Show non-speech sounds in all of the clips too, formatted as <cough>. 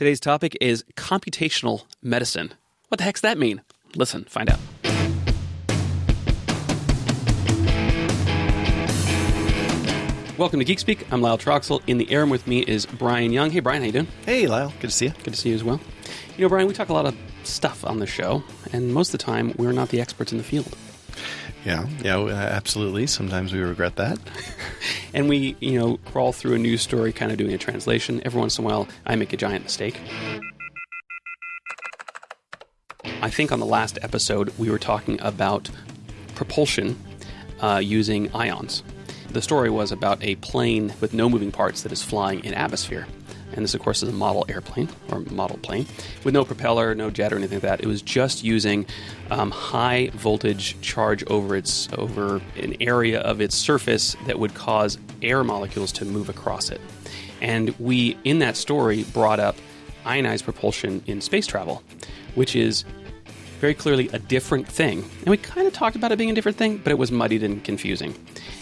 Today's topic is computational medicine. What the heck's that mean? Listen, find out. Welcome to Geek Speak. I'm Lyle Troxell. In the air with me is Brian Young. Hey, Brian, how you doing? Hey, Lyle. Good to see you. Good to see you as well. You know, Brian, we talk a lot of stuff on the show, and most of the time, we're not the experts in the field. Yeah, yeah, absolutely. Sometimes we regret that. <laughs> and we, you know, crawl through a news story, kind of doing a translation. Every once in a while, I make a giant mistake. I think on the last episode, we were talking about propulsion uh, using ions. The story was about a plane with no moving parts that is flying in atmosphere. And this, of course, is a model airplane or model plane with no propeller, no jet, or anything like that. It was just using um, high voltage charge over its over an area of its surface that would cause air molecules to move across it. And we, in that story, brought up ionized propulsion in space travel, which is very clearly a different thing. And we kind of talked about it being a different thing, but it was muddied and confusing.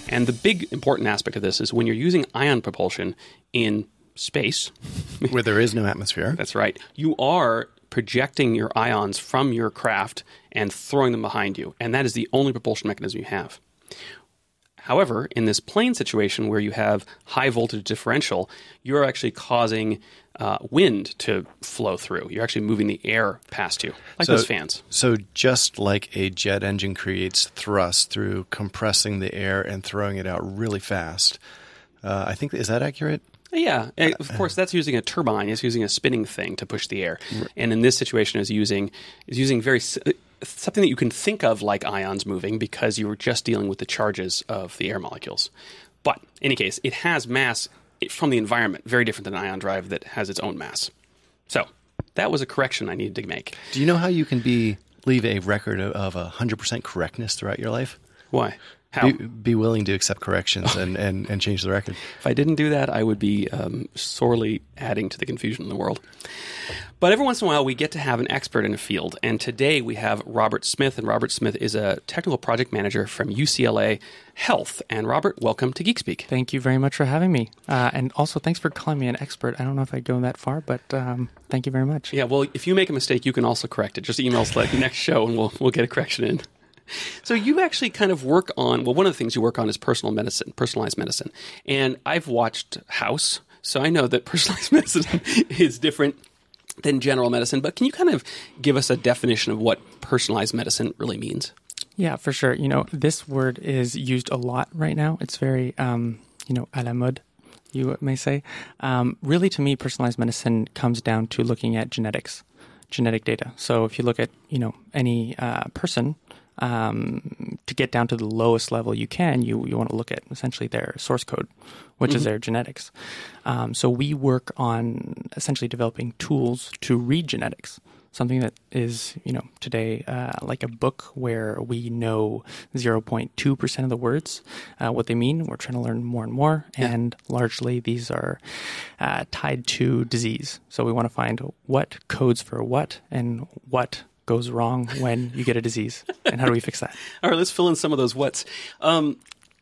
And the big important aspect of this is when you're using ion propulsion in space, <laughs> where there is no atmosphere. That's right. You are projecting your ions from your craft and throwing them behind you. And that is the only propulsion mechanism you have. However, in this plane situation where you have high voltage differential, you're actually causing uh, wind to flow through. You're actually moving the air past you, like so, those fans. So, just like a jet engine creates thrust through compressing the air and throwing it out really fast, uh, I think is that accurate? Yeah, of course, that's using a turbine. It's using a spinning thing to push the air, and in this situation, is using is using very something that you can think of like ions moving because you were just dealing with the charges of the air molecules. But in any case, it has mass from the environment, very different than an ion drive that has its own mass. So that was a correction I needed to make. Do you know how you can be leave a record of hundred percent correctness throughout your life? Why? How? Be, be, willing to accept corrections and, and, and change the record. If I didn't do that, I would be um, sorely adding to the confusion in the world. But every once in a while, we get to have an expert in a field. And today we have Robert Smith. And Robert Smith is a technical project manager from UCLA Health. And Robert, welcome to GeekSpeak. Thank you very much for having me. Uh, and also, thanks for calling me an expert. I don't know if I'd go that far, but um, thank you very much. Yeah, well, if you make a mistake, you can also correct it. Just email us like next show and we'll, we'll get a correction in. So you actually kind of work on well, one of the things you work on is personal medicine, personalized medicine, and I've watched House, so I know that <laughs> personalized medicine is different than general medicine. But can you kind of give us a definition of what personalized medicine really means? Yeah, for sure. You know, this word is used a lot right now. It's very, um, you know, à la mode you may say. Um, really, to me, personalized medicine comes down to looking at genetics, genetic data. So if you look at you know any uh, person, um, to get down to the lowest level you can, you, you want to look at essentially their source code, which mm-hmm. is their genetics. Um, so we work on essentially developing tools to read genetics. Something that is, you know, today uh, like a book where we know 0.2% of the words, uh, what they mean. We're trying to learn more and more. Yeah. And largely these are uh, tied to disease. So we want to find what codes for what and what goes wrong when you get a disease, and how do we fix that? <laughs> All right, let's fill in some of those what's. Um,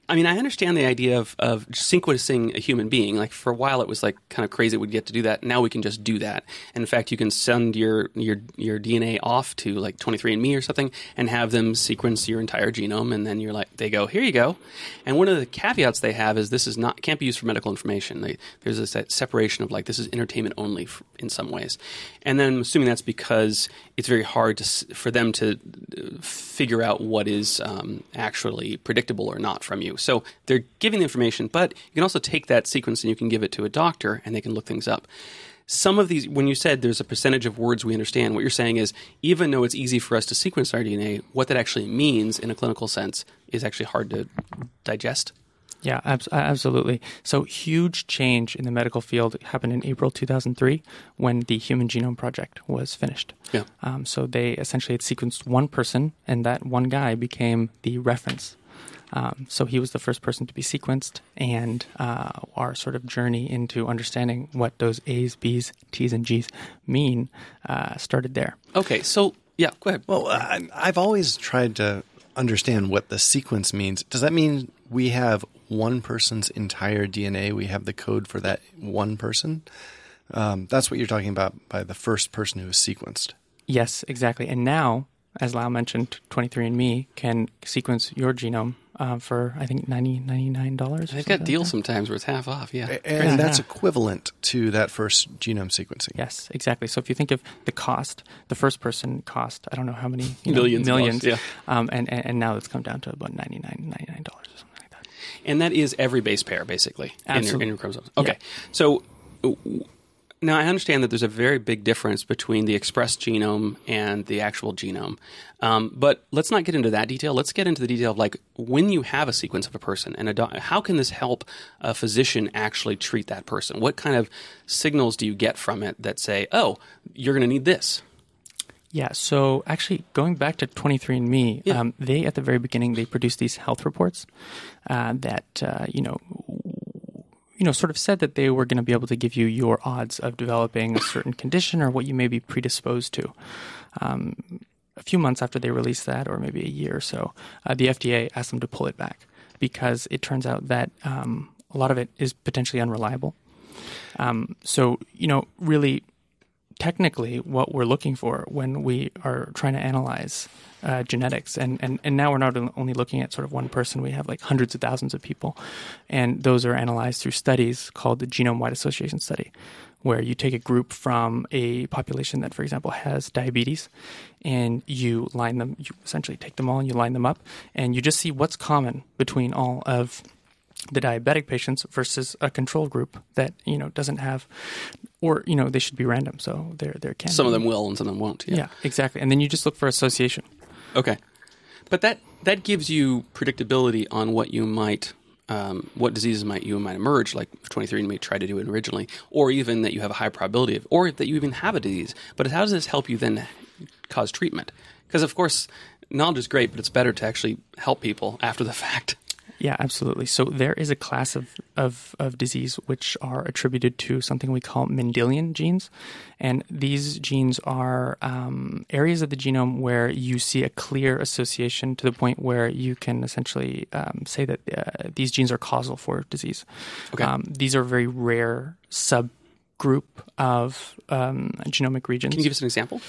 I mean, I understand the idea of, of sequencing a human being. Like for a while, it was like kind of crazy we'd get to do that. Now we can just do that. And in fact, you can send your your your DNA off to like 23andMe or something and have them sequence your entire genome. And then you're like, they go, here you go. And one of the caveats they have is this is not can't be used for medical information. They, there's this separation of like this is entertainment only for, in some ways. And then I'm assuming that's because it's very hard to, for them to uh, figure out what is um, actually predictable or not from you. So they're giving the information, but you can also take that sequence and you can give it to a doctor and they can look things up. Some of these, when you said there's a percentage of words we understand, what you're saying is even though it's easy for us to sequence our DNA, what that actually means in a clinical sense is actually hard to digest. Yeah, ab- absolutely. So, huge change in the medical field happened in April 2003 when the Human Genome Project was finished. Yeah. Um, so, they essentially had sequenced one person, and that one guy became the reference um, so he was the first person to be sequenced, and uh, our sort of journey into understanding what those A's, B's, T's, and G's mean uh, started there. Okay, so yeah, go ahead. Well, I've always tried to understand what the sequence means. Does that mean we have one person's entire DNA? We have the code for that one person? Um, that's what you're talking about by the first person who was sequenced. Yes, exactly. And now, as Lyle mentioned, 23andMe can sequence your genome uh, for I think 90 dollars. They've got deals sometimes where it's half off. Yeah, A- and that's equivalent to that first genome sequencing. Yes, exactly. So if you think of the cost, the first person cost, I don't know how many you know, Millions of millions, dollars, um, and, and and now it's come down to about 99 dollars or something like that. and that is every base pair basically in your, in your chromosomes. Okay, so w- now I understand that there's a very big difference between the expressed genome and the actual genome. Um, but let's not get into that detail. Let's get into the detail of like when you have a sequence of a person and a doc- how can this help a physician actually treat that person? What kind of signals do you get from it that say, oh, you're going to need this? Yeah. So actually, going back to 23andMe, Yeah. um, they at the very beginning they produced these health reports uh, that uh, you know. You know, sort of said that they were going to be able to give you your odds of developing a certain condition or what you may be predisposed to. Um, a few months after they released that, or maybe a year or so, uh, the FDA asked them to pull it back because it turns out that um, a lot of it is potentially unreliable. Um, so, you know, really, technically, what we're looking for when we are trying to analyze uh, genetics, and, and, and now we're not only looking at sort of one person, we have like hundreds of thousands of people, and those are analyzed through studies called the genome wide association study, where you take a group from a population that, for example, has diabetes, and you line them, you essentially take them all and you line them up, and you just see what's common between all of the diabetic patients versus a control group that you know doesn't have, or you know they should be random. So there there can Some of them will and some of them won't. yeah. exactly. And then you just look for association. Okay, but that that gives you predictability on what you might, um, what diseases might you might emerge, like 23andMe tried to do it originally, or even that you have a high probability of, or that you even have a disease. But how does this help you then cause treatment? Because of course, knowledge is great, but it's better to actually help people after the <laughs> fact. Yeah, absolutely. So there is a class of, of, of disease which are attributed to something we call Mendelian genes. And these genes are um, areas of the genome where you see a clear association to the point where you can essentially um, say that uh, these genes are causal for disease. Okay. Um, these are a very rare subgroup of um, genomic regions. Can you give us an example?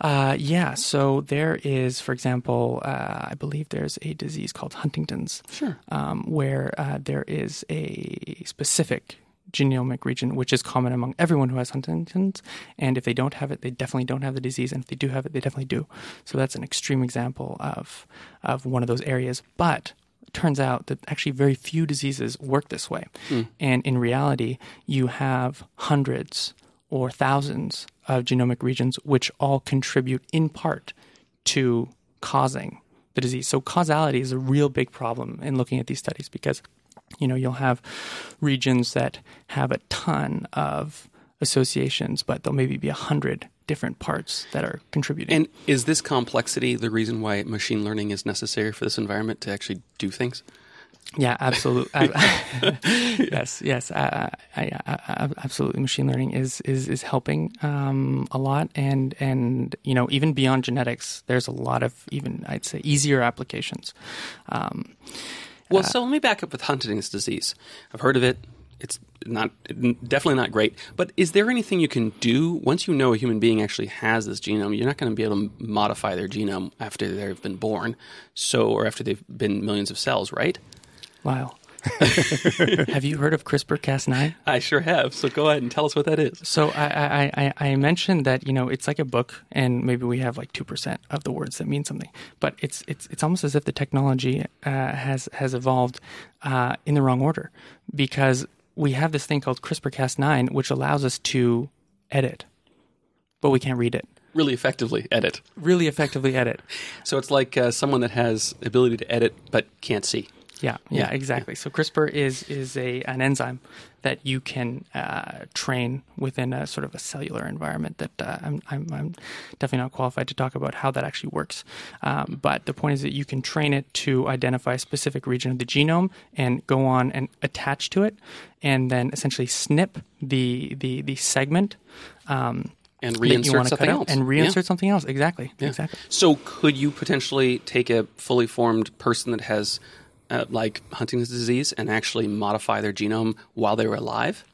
Uh, yeah. So there is, for example, uh, I believe there's a disease called Huntington's, Sure. um, where uh, there is a specific genomic region which is common among everyone who has Huntington's, and if they don't have it, they definitely don't have the disease, and if they do have it, they definitely do. So that's an extreme example of of one of those areas, but. it Turns out that actually very few diseases work this way. And in reality, you have hundreds or thousands of genomic regions which all contribute in part to causing the disease. So causality is a real big problem in looking at these studies because you know you'll have regions that have a ton of associations, but there'll maybe be a hundred different parts that are contributing. And is this complexity the reason why machine learning is necessary for this environment to actually do things? Yeah, absolutely. <laughs> <laughs> yes, yes, I, I, I, absolutely. Machine learning is is is helping um, a lot, and and you know even beyond genetics, there's a lot of even I'd say easier applications. Um, Well, so let me back up with Huntington's disease. I've heard of it. It's not definitely not great. But is there anything you can do once you know a human being actually has this genome? You're not going to be able to modify their genome after they've been born, so or after they've been millions of cells, right? Wow. <laughs> Have you heard of CRISPR-Cas9? I sure have. So go ahead and tell us what that is. So I, I, I, I mentioned that you know it's like a book, and maybe we have like two percent of the words that mean something, but it's it's it's almost as if the technology uh, has has evolved uh, in the wrong order because we have this thing called CRISPR-Cas9, which allows us to edit, but we can't read it. Really effectively edit. Really effectively edit. So it's like uh, someone that has ability to edit but can't see. Yeah, yeah, exactly. So CRISPR is is a an enzyme that you can uh, train within a sort of a cellular environment. That uh, I'm, I'm I'm definitely not qualified to talk about how that actually works. Um, but the point is that you can train it to identify a specific region of the genome and go on and attach to it, and then essentially snip the the the segment. Um, And reinsert something cut else. and Yeah. reinsert something else. Exactly, Yeah. exactly. So could you potentially take a fully formed person that has uh, like Huntington's disease and actually modify their genome while they were alive?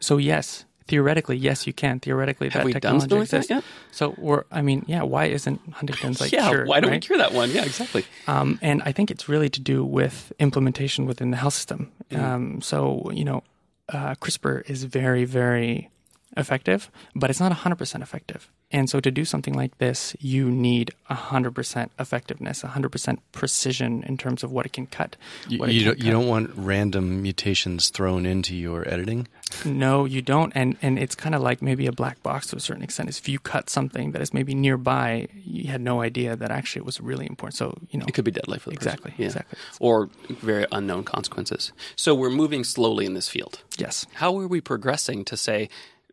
So yes, theoretically, yes, you can. Theoretically, Have that we done technology that exists. yet? So we're, I mean, yeah. Why isn't Huntington's like <laughs> yeah, cured, why don't we cure that one? Yeah, exactly. Um, and I think it's really to do with implementation within the health system. Um, so, you know, uh, CRISPR is very, very effective, but it's not 100% effective. And so to do something like this, you need 100% effectiveness, 100% precision in terms of what it can cut. You, you, don't, you don't want random mutations thrown into your editing. No, you don't. And and it's kind of like maybe a black box to a certain extent. If you cut something that is maybe nearby, you had no idea that actually it was really important. So you know, It could be deadly for the person. exactly, Yeah. exactly. Or very unknown consequences. So we're moving slowly in this field. Yes. How are we progressing to say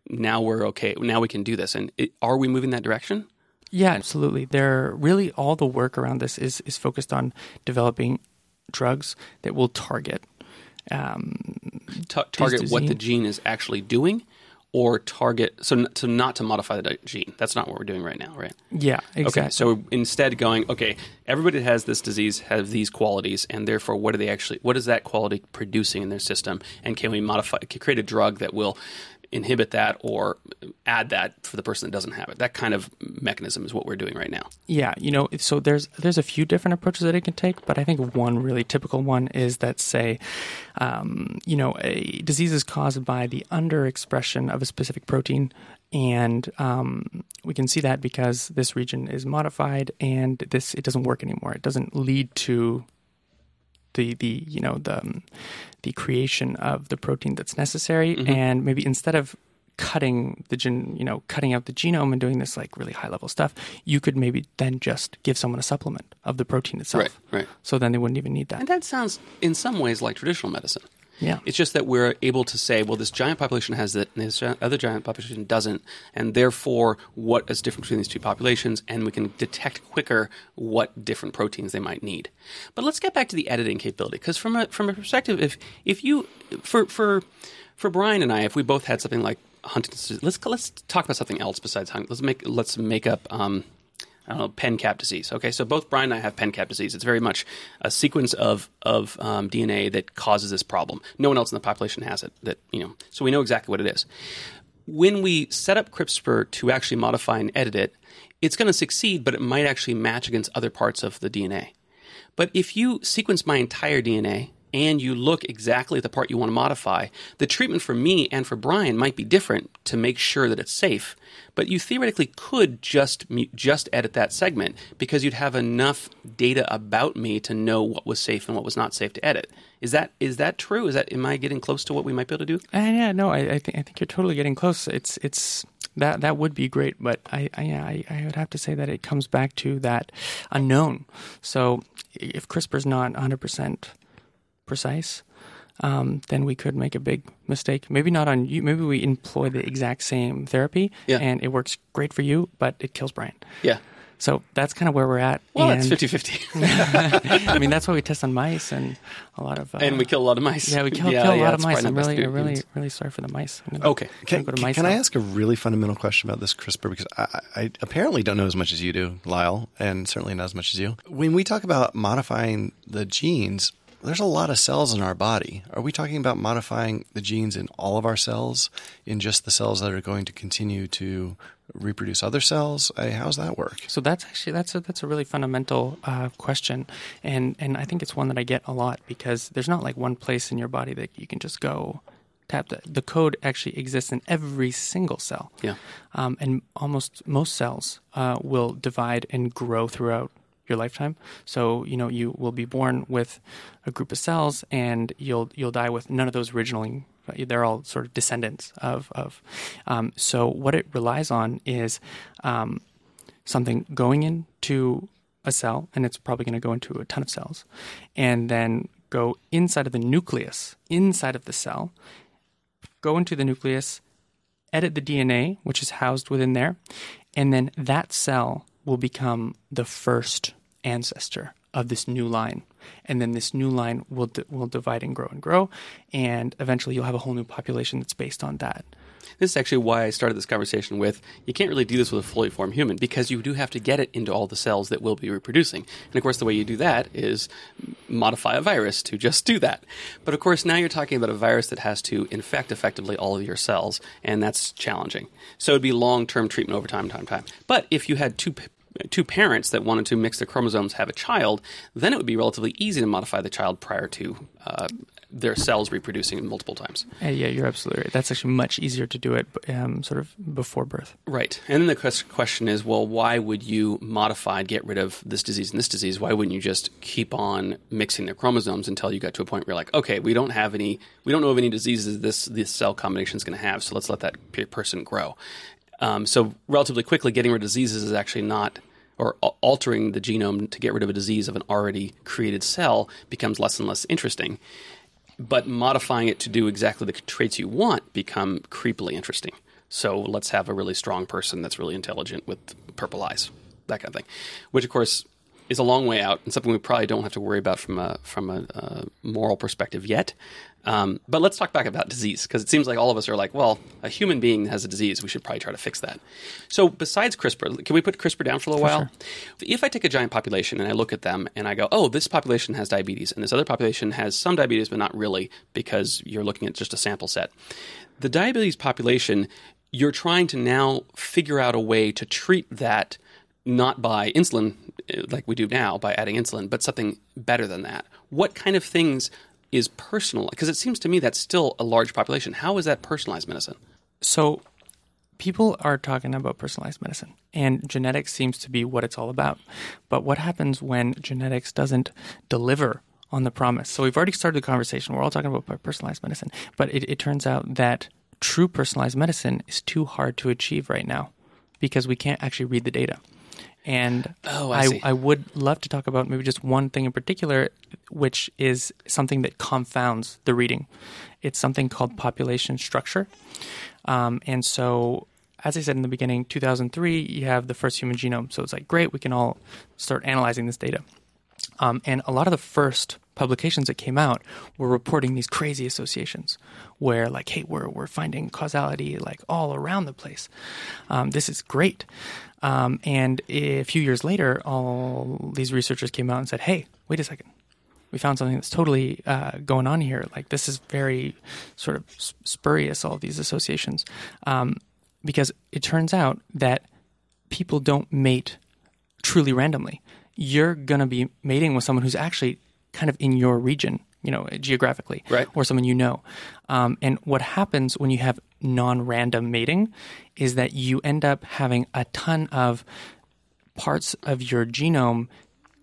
now we're okay? Now we can do this, and it, are we moving that direction? Yeah, absolutely. There really all the work around this is is focused on developing drugs that will target. Um, Ta- target what the gene is actually doing, or target so n- so not to modify the gene. That's not what we're doing right now, right? yeah, exactly. Okay, so instead going, okay, everybody that has this disease has these qualities, and therefore, what are they actually? What is that quality producing in their system? And can we modify, can create a drug that will inhibit that or add that for the person that doesn't have it? That kind of mechanism is what we're doing right now. Yeah, you know, so there's there's a few different approaches that it can take, but I think one really typical one is that say, um, you know, a disease is caused by the underexpression of a specific protein, and um, we can see that because this region is modified and this it doesn't work anymore. It doesn't lead to the the you know the um, the creation of the protein that's necessary, and maybe instead of cutting the gen, you know, cutting out the genome and doing this like really high level stuff, you could maybe then just give someone a supplement of the protein itself. Right, right. So then they wouldn't even need that. And that sounds, in some ways, like traditional medicine. Yeah. It's just that we're able to say, well, this giant population has it, and this other giant population doesn't, and therefore, what is different between these two populations, and we can detect quicker what different proteins they might need. But let's get back to the editing capability, because from a from a perspective, if if you for for for Brian and I, if we both had something like Huntington's, let's let's talk about something else besides Huntington. Let's make let's make up. Um, I don't know, pen cap disease. Okay, so both Brian and I have pen cap disease. It's very much a sequence of of um, DNA that causes this problem. No one else in the population has it. That you know, so we know exactly what it is. When we set up CRISPR to actually modify and edit it, it's going to succeed, but it might actually match against other parts of the DNA. But if you sequence my entire DNA and you look exactly at the part you want to modify, the treatment for me and for Brian might be different to make sure that it's safe. But you theoretically could just just edit that segment because you'd have enough data about me to know what was safe and what was not safe to edit. Is that is that true? Is that am I getting close to what we might be able to do? And yeah, no, I, I think I think you're totally getting close. It's it's that that would be great, but I I, I I would have to say that it comes back to that unknown. So if CRISPR's not 100 percent precise, um, then we could make a big mistake. Maybe not on you. Maybe we employ the exact same therapy, Yeah. and it works great for you, but it kills Brian. Yeah. So that's kind of where we're at. Well, and, that's <laughs> 50-50. I mean, that's why we test on mice and a lot of. Uh, and we kill a lot of mice. yeah, we kill, yeah, kill a yeah, lot of mice. I'm really, to do I'm really, really sorry for the mice. I'm gonna- Okay. I'm Can, go to can- mice can I ask a really fundamental question about this CRISPR? Because I, I I apparently don't know as much as you do, Lyle, and certainly not as much as you. When we talk about modifying the genes, there's a lot of cells in our body. Are we talking about modifying the genes in all of our cells, in just the cells that are going to continue to reproduce other cells? How does that work? So that's actually that's a that's a really fundamental uh, question, and and I think it's one that I get a lot because there's not like one place in your body that you can just go tap the the code actually exists in every single cell. Yeah. um, and almost most cells uh, will divide and grow throughout your lifetime. So you know you will be born with a group of cells, and you'll you'll die with none of those originally. They're all sort of descendants of of. Um, so what it relies on is um, something going into a cell, and it's probably going to go into a ton of cells, and then go inside of the nucleus, inside of the cell, go into the nucleus, edit the DNA, which is housed within there, and then that cell will become the first ancestor of this new line. And then this new line will will divide and grow and grow, and eventually you'll have a whole new population that's based on that. This is actually why I started this conversation with you can't really do this with a fully formed human because you do have to get it into all the cells that will be reproducing. And of course, the way you do that is modify a virus to just do that. But of course, now you're talking about a virus that has to infect effectively all of your cells, and that's challenging. So it'd be long term treatment over time, time, time. But if you had two two parents that wanted to mix their chromosomes have a child, then it would be relatively easy to modify the child prior to uh, their cells reproducing multiple times. Uh, yeah, you're absolutely right. That's actually much easier to do it um, sort of before birth. Right. And then the question is, well, why would you modify, get rid of this disease and this disease? Why wouldn't you just keep on mixing their chromosomes until you got to a point where you're like, okay, we don't have any, we don't know of any diseases this this cell combination is going to have, so let's let that person grow. Um, so relatively quickly, getting rid of diseases is actually not or altering the genome to get rid of a disease of an already created cell becomes less and less interesting. But modifying it to do exactly the traits you want become creepily interesting. So let's have a really strong person that's really intelligent with purple eyes, that kind of thing. Which, of course, is a long way out and something we probably don't have to worry about from a from a, a moral perspective yet. Um, but let's talk back about disease because it seems like all of us are like, well, a human being has a disease. We should probably try to fix that. So, besides CRISPR, can we put CRISPR down for a little for while? Sure. If I take a giant population and I look at them and I go, oh, this population has diabetes and this other population has some diabetes, but not really because you're looking at just a sample set. The diabetes population, you're trying to now figure out a way to treat that not by insulin uh, like we do now by adding insulin, but something better than that. What kind of things is personal? Because it seems to me that's still a large population. How is that personalized medicine? So, people are talking about personalized medicine, and genetics seems to be what it's all about. But what happens when genetics doesn't deliver on the promise? So, we've already started the conversation. We're all talking about personalized medicine, but it, it turns out that true personalized medicine is too hard to achieve right now because we can't actually read the data. And oh, I, I, I, would love to talk about maybe just one thing in particular, which is something that confounds the reading. It's something called population structure. Um, and so, as I said in the beginning, 2003, you have the first human genome. So it's like, great, we can all start analyzing this data. Um, and a lot of the first publications that came out were reporting these crazy associations where like hey we're, we're finding causality like all around the place. Um, this is great. Um, and a few years later all these researchers came out and said hey wait a second. We found something that's totally uh, going on here. Like this is very sort of spurious all of these associations. Um, because it turns out that people don't mate truly randomly. You're going to be mating with someone who's actually kind of in your region, you know, geographically, right. or someone you know. Um, and what happens when you have non-random mating is that you end up having a ton of parts of your genome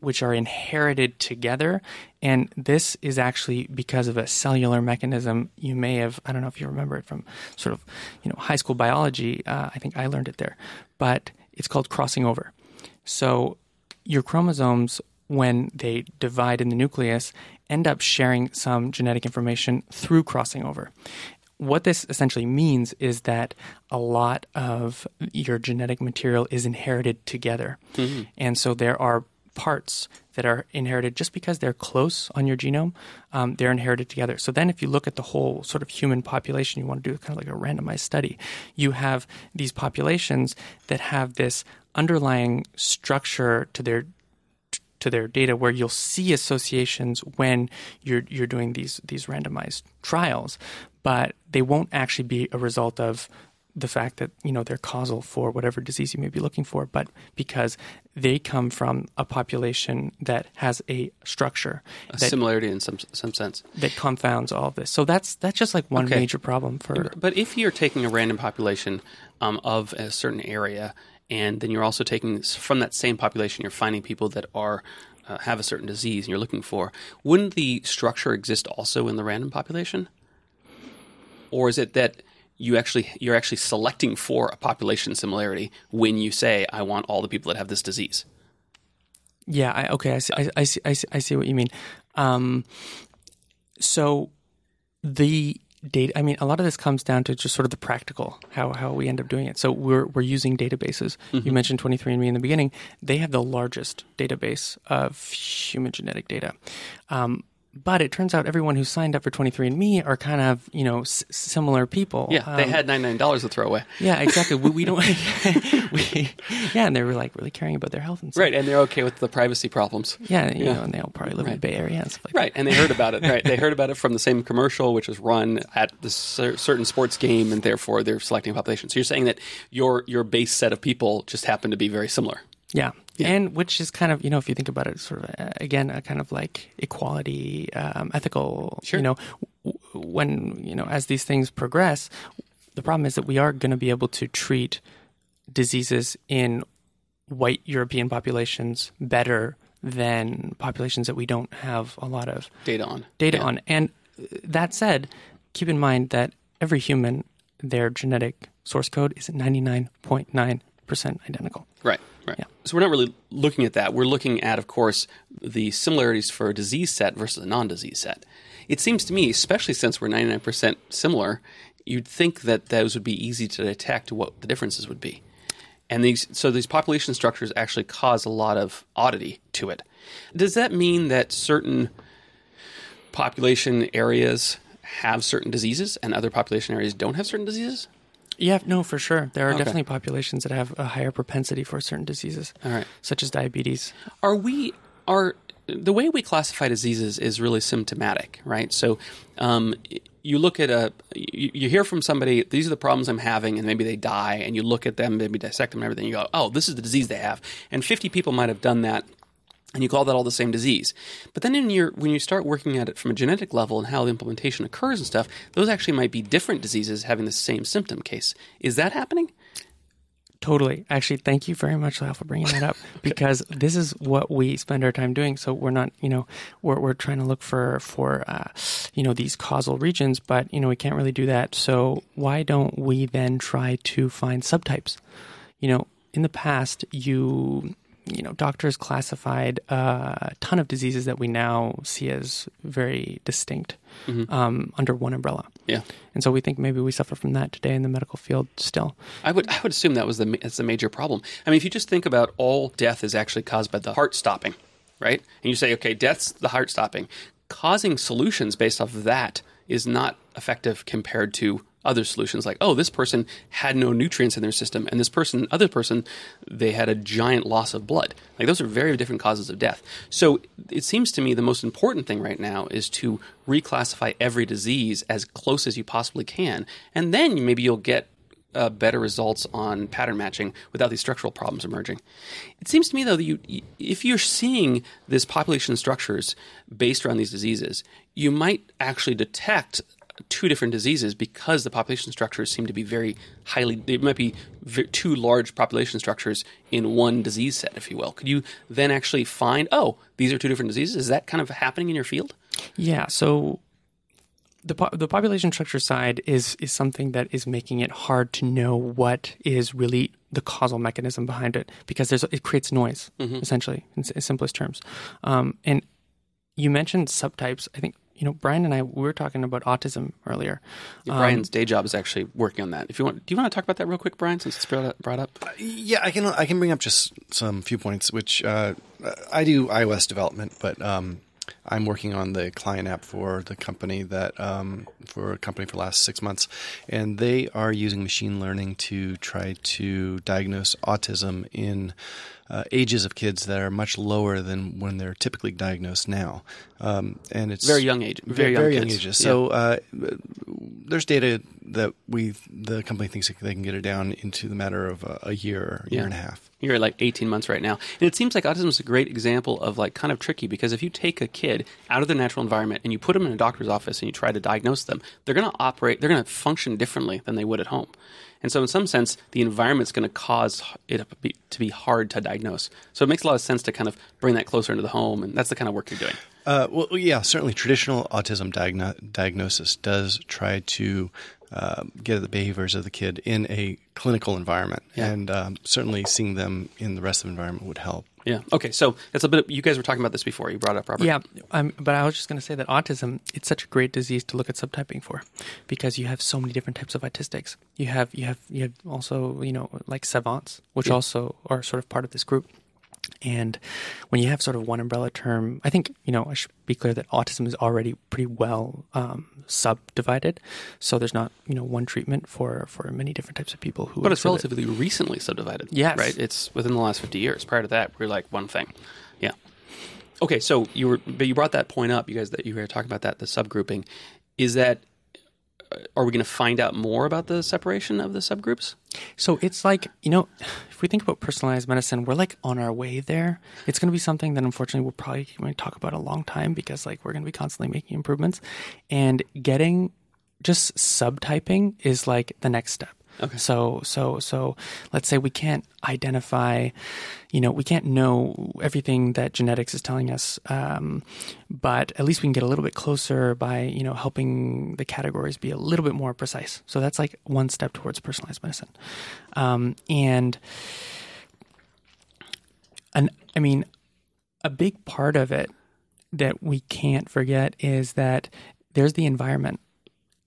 which are inherited together. And this is actually because of a cellular mechanism. You may have, I don't know if you remember it from sort of, you know, high school biology. Uh, I think I learned it there, but it's called crossing over. So your chromosomes when they divide in the nucleus, end up sharing some genetic information through crossing over. What this essentially means is that a lot of your genetic material is inherited together. Mm-hmm. And so there are parts that are inherited just because they're close on your genome, um, they're inherited together. So then, if you look at the whole sort of human population, you want to do kind of like a randomized study, you have these populations that have this underlying structure to their to their data where you'll see associations when you're you're doing these these randomized trials, but they won't actually be a result of the fact that you know they're causal for whatever disease you may be looking for, but because they come from a population that has a structure, a that, similarity in some some sense that confounds all of this. So that's that's just like one okay. major problem for. But if you're taking a random population um, of a certain area and then you're also taking from that same population, you're finding people that are uh, have a certain disease and you're looking for. Wouldn't the structure exist also in the random population, or is it that you actually you're actually selecting for a population similarity when you say I want all the people that have this disease? Yeah. I, okay. I see, I, I, see. I see. I see what you mean. Um, so the data i mean a lot of this comes down to just sort of the practical how, how we end up doing it. So we're, we're using databases. Mm-hmm. you mentioned 23andme in the beginning. They have the largest database of human genetic data. Um, but it turns out everyone who signed up for 23andMe are kind of, you know, s- similar people. Yeah, they Um, had ninety nine dollars to throw away. Yeah, exactly. we, we don't. <laughs> <laughs> we, yeah, and they were like really caring about their health and stuff. Right, and they're okay with the privacy problems. Yeah, you Yeah. know, and they all probably live in the Bay Area and stuff like Right, and they heard about it. Right, they heard <laughs> about it from the same commercial, which was run at the cer- certain sports game, and therefore they're selecting a population. So you're saying that your your base set of people just happen to be very similar. Yeah. And which is kind of, you know, if you think about it, sort of, uh, again, a kind of like equality, um, ethical, Sure. you know, when, you know, as these things progress, the problem is that we are going to be able to treat diseases in white European populations better than populations that we don't have a lot of Data on data Yeah. on. And uh, that said, keep in mind that every human, their genetic source code is 99.9% identical. Right. Yeah. So we're not really looking at that. We're looking at, of course, the similarities for a disease set versus a non-disease set. It seems to me, especially since we're 99% similar, you'd think that those would be easy to detect what the differences would be. And these, so these population structures actually cause a lot of oddity to it. Does that mean that certain population areas have certain diseases and other population areas don't have certain diseases? Yeah, no, for sure. There are Okay. definitely populations that have a higher propensity for certain diseases, All right. such as diabetes. are we are the way we classify diseases is really symptomatic, right? So um, you look at a you, you hear from somebody these are the problems I'm having, and maybe they die, and you look at them, maybe dissect them, and everything. You go, oh, this is the disease they have, and 50 people might have done that. And you call that all the same disease, but then in your when you start working at it from a genetic level and how the implementation occurs and stuff, those actually might be different diseases having the same symptom case. Is that happening? Totally. Actually, thank you very much, Lyle, for bringing that up <laughs> because this is what we spend our time doing. So we're not, you know, we're, we're trying to look for, for, uh, you know, these causal regions, but, you know, we can't really do that. So why don't we then try to find subtypes? You know, in the past, you, you know, doctors classified a ton of diseases that we now see as very distinct um, under one umbrella. Yeah. And so we think maybe we suffer from that today in the medical field still. I would I would assume that was the that's the major problem. I mean, if you just think about all death is actually caused by the heart stopping, right? And you say, okay, death's the heart stopping. Causing solutions based off of that is not effective compared to other solutions like oh this person had no nutrients in their system and this person other person they had a giant loss of blood like those are very different causes of death so it seems to me the most important thing right now is to reclassify every disease as close as you possibly can and then maybe you'll get uh, better results on pattern matching without these structural problems emerging. It seems to me, though, that you, if you're seeing this population structures based around these diseases, you might actually detect two different diseases because the population structures seem to be very highly. They might be two large population structures in one disease set, if you will. Could you then actually find, oh, these are two different diseases? Is that kind of happening in your field? Yeah. So the po- the population structure side is is something that is making it hard to know what is really the causal mechanism behind it because there's it creates noise essentially in, in simplest terms. Um, and you mentioned subtypes. I think you know Brian and I we were talking about autism earlier. Um, Brian's day job is actually working on that. If you want, do you want to talk about that real quick, Brian, since it's brought up? Brought up? Yeah, I can I can bring up just some few points. Which uh, I do iOS development, but um, I'm working on the client app for the company that um, for a company for the last six months, and they are using machine learning to try to diagnose autism in uh, ages of kids that are much lower than when they're typically diagnosed now. Um, and it's Very young age- very very, young young ages. So uh, there's data that we the company thinks they can get it down into the matter of a, a year, or a year Yeah. and a half. You're like 18 months right now. And it seems like autism is a great example of like kind of tricky because if you take a kid out of their natural environment and you put them in a doctor's office and you try to diagnose them, they're going to operate, they're going to function differently than they would at home. And so, in some sense, the environment's going to cause it to be, hard to diagnose. So, it makes a lot of sense to kind of bring that closer into the home. And that's the kind of work you're doing. Uh, well, yeah, certainly traditional autism diagno- diagnosis does try to uh, get at the behaviors of the kid in a clinical environment, Yeah. and um, certainly seeing them in the rest of the environment would help. Yeah. Okay. So, that's a bit, of, you guys were talking about this before. You brought it up, Robert. Yeah, um, but I was just going to say that autism it's such a great disease to look at subtyping for, because you have so many different types of autistics. You have you have you have also you know like savants, which Yeah. also are sort of part of this group, And when you have sort of one umbrella term, I think, you know, I should be clear that autism is already pretty well um, subdivided. So there's not, you know, one treatment for, for many different types of people who. But it's relatively recently subdivided. Yes. Right? It's within the last 50 years. Prior to that, we are like one thing. Yeah. Okay, so you were, but you brought that point up, you guys, that you were talking about that, the subgrouping. Is that, are we going to find out more about the separation of the subgroups? So it's like, you know, if we think about personalized medicine, we're like on our way there. It's going to be something that unfortunately we'll probably talk about a long time because like we're going to be constantly making improvements and getting just subtyping is like the next step. Okay. So so so let's say we can't identify, you know, we can't know everything that genetics is telling us, um, but at least we can get a little bit closer by you know helping the categories be a little bit more precise. So that's like one step towards personalized medicine, um, and and I mean, a big part of it that we can't forget is that there's the environment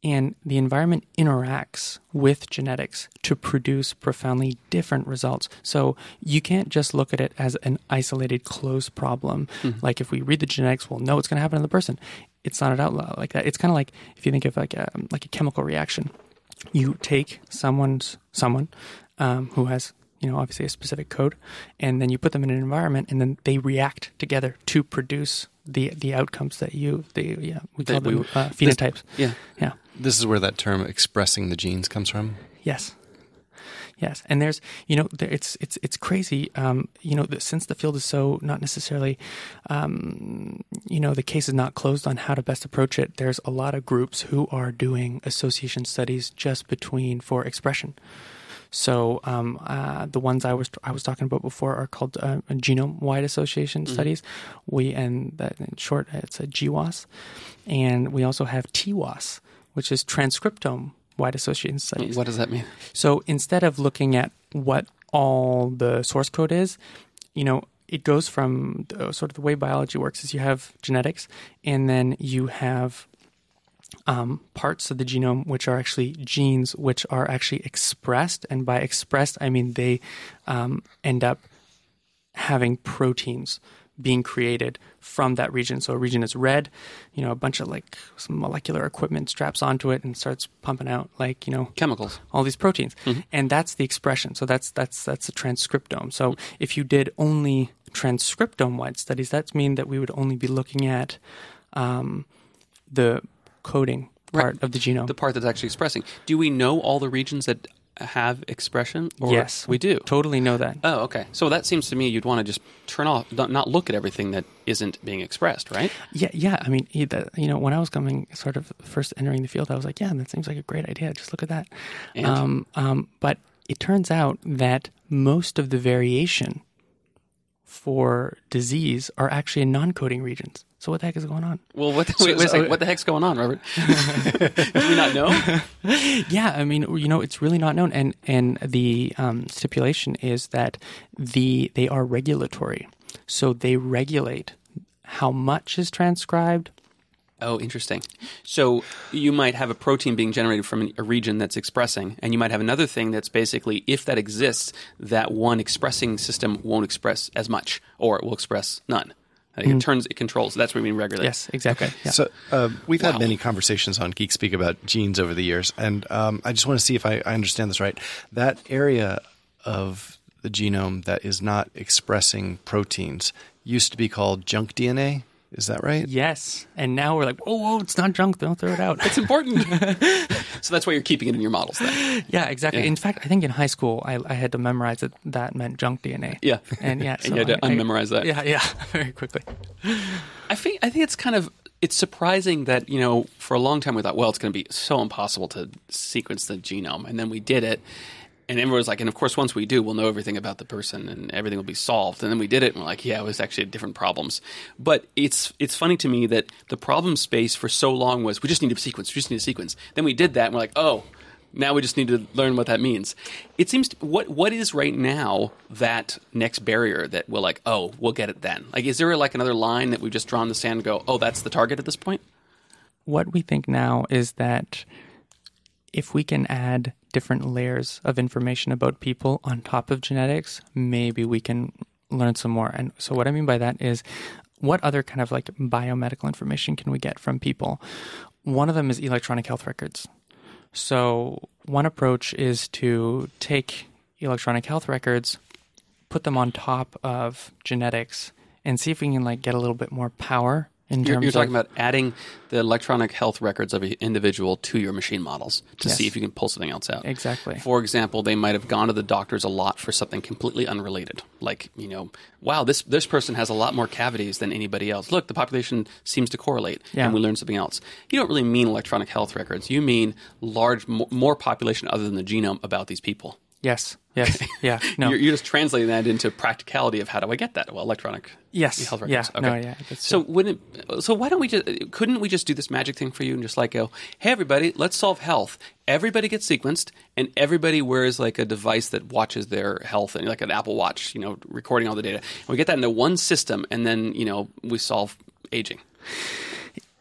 and the environment interacts with genetics to produce profoundly different results. So you can't just look at it as an isolated, closed problem. Like if we read the genetics, we'll know what's going to happen to the person. It's not out loud like that. It's kind of like if you think of like a like a chemical reaction. You take someone's someone um, who has you know obviously a specific code, and then you put them in an environment, and then they react together to produce the the outcomes that you the yeah we call That we- them uh, phenotypes. Yeah. Yeah. This is where that term expressing the genes comes from. Yes. Yes, and there's you know there, it's it's it's crazy. Um, you know since the field is so not necessarily, um, you know the case is not closed on how to best approach it. There's a lot of groups who are doing association studies just between for expression. So um, uh, the ones I was I was talking about before are called uh, genome-wide association studies. We and that in short it's a GWAS, and we also have TWAS, which is transcriptome-wide association studies. What does that mean? So instead of looking at what all the source code is, you know, it goes from the, sort of the way biology works is you have genetics and then you have um, parts of the genome which are actually genes which are actually expressed. And by expressed, I mean they um, end up having proteins being created from that region. So a region is read, you know, a bunch of like some molecular equipment straps onto it and starts pumping out like, you know, Chemicals. all these proteins, and that's the expression. So that's that's that's a transcriptome. So if you did only transcriptome-wide studies, that mean that we would only be looking at um, the coding part Right. of the genome. The part that's actually expressing. Do we know all the regions that have expression? Or yes, We do. Totally know that. Oh, okay. So that seems to me you'd want to just turn off, not look at everything that isn't being expressed, right? Yeah, yeah. I mean, you know, when I was coming, sort of first entering the field, I was like, yeah, that seems like a great idea. Just look at that. Um, um, but it turns out that most of the variation for disease are actually in non-coding regions. So what the heck is going on? Well, what, wait, wait a. What the heck's going on, Robert? <laughs> <laughs> Do we not know? <laughs> Yeah, I mean, you know, it's really not known, and and the um, stipulation is that the they are regulatory, so they regulate how much is transcribed. Oh, interesting. So you might have a protein being generated from a region that's expressing, and you might have another thing that's basically, if that exists, that one expressing system won't express as much, or it will express none. I think It turns, it controls. That's what we mean regulate. Yes, exactly. <laughs> Yeah. So uh, we've Wow. had many conversations on Geek Speak about genes over the years, and um, I just want to see if I, I understand this right. That area of the genome that is not expressing proteins used to be called junk DNA. Is that right? Yes, and now we're like, oh, whoa, it's not junk. Don't throw it out. It's important. <laughs> so that's why you're keeping it in your models then. yeah, exactly. Yeah. In fact, I think in high school, I, I had to memorize that that meant junk DNA. Yeah. and yeah, And <laughs> you had to I- I- unmemorize that. Yeah, yeah, <laughs> very quickly. I think I think it's kind of it's surprising that you know for a long time we thought well it's going to be so impossible to sequence the genome and then we did it and everyone was like and of course once we do we'll know everything about the person and everything will be solved and then we did it and we're like yeah it was actually different problems but it's it's funny to me that the problem space for so long was we just need to sequence we just need to sequence then we did that and we're like oh now we just need to learn what that means. It seems to, what what is right now that next barrier that we're like, oh, we'll get it then. Like, is there like another line that we've just drawn the sand and go, oh, that's the target at this point? What we think now is that if we can add different layers of information about people on top of genetics, maybe we can learn some more. And so what I mean by that is what other kind of like biomedical information can we get from people? One of them is electronic health records. So one approach is to take electronic health records, put them on top of genetics, and see if we can like get a little bit more power You're, you're talking about adding the electronic health records of an individual to your machine models to Yes. see if you can pull something else out. Exactly. For example, they might have gone to the doctors a lot for something completely unrelated, like you know, wow, this this person has a lot more cavities than anybody else. Look, the population seems to correlate, Yeah. and we learned something else. You don't really mean electronic health records. You mean large, mo- more population other than the genome about these people. Yes, yes, yeah, <laughs> no, You're, you're just translating that into practicality of how do I get that? Well, electronic Yes. health Yeah. records. No, yeah, so wouldn't it, so why don't we just couldn't we just do this magic thing for you and just like go, hey everybody, let's solve health. Everybody gets sequenced and everybody wears like a device that watches their health and like an Apple Watch, you know, recording all the data. And we get that into one system and then, you know, we solve aging.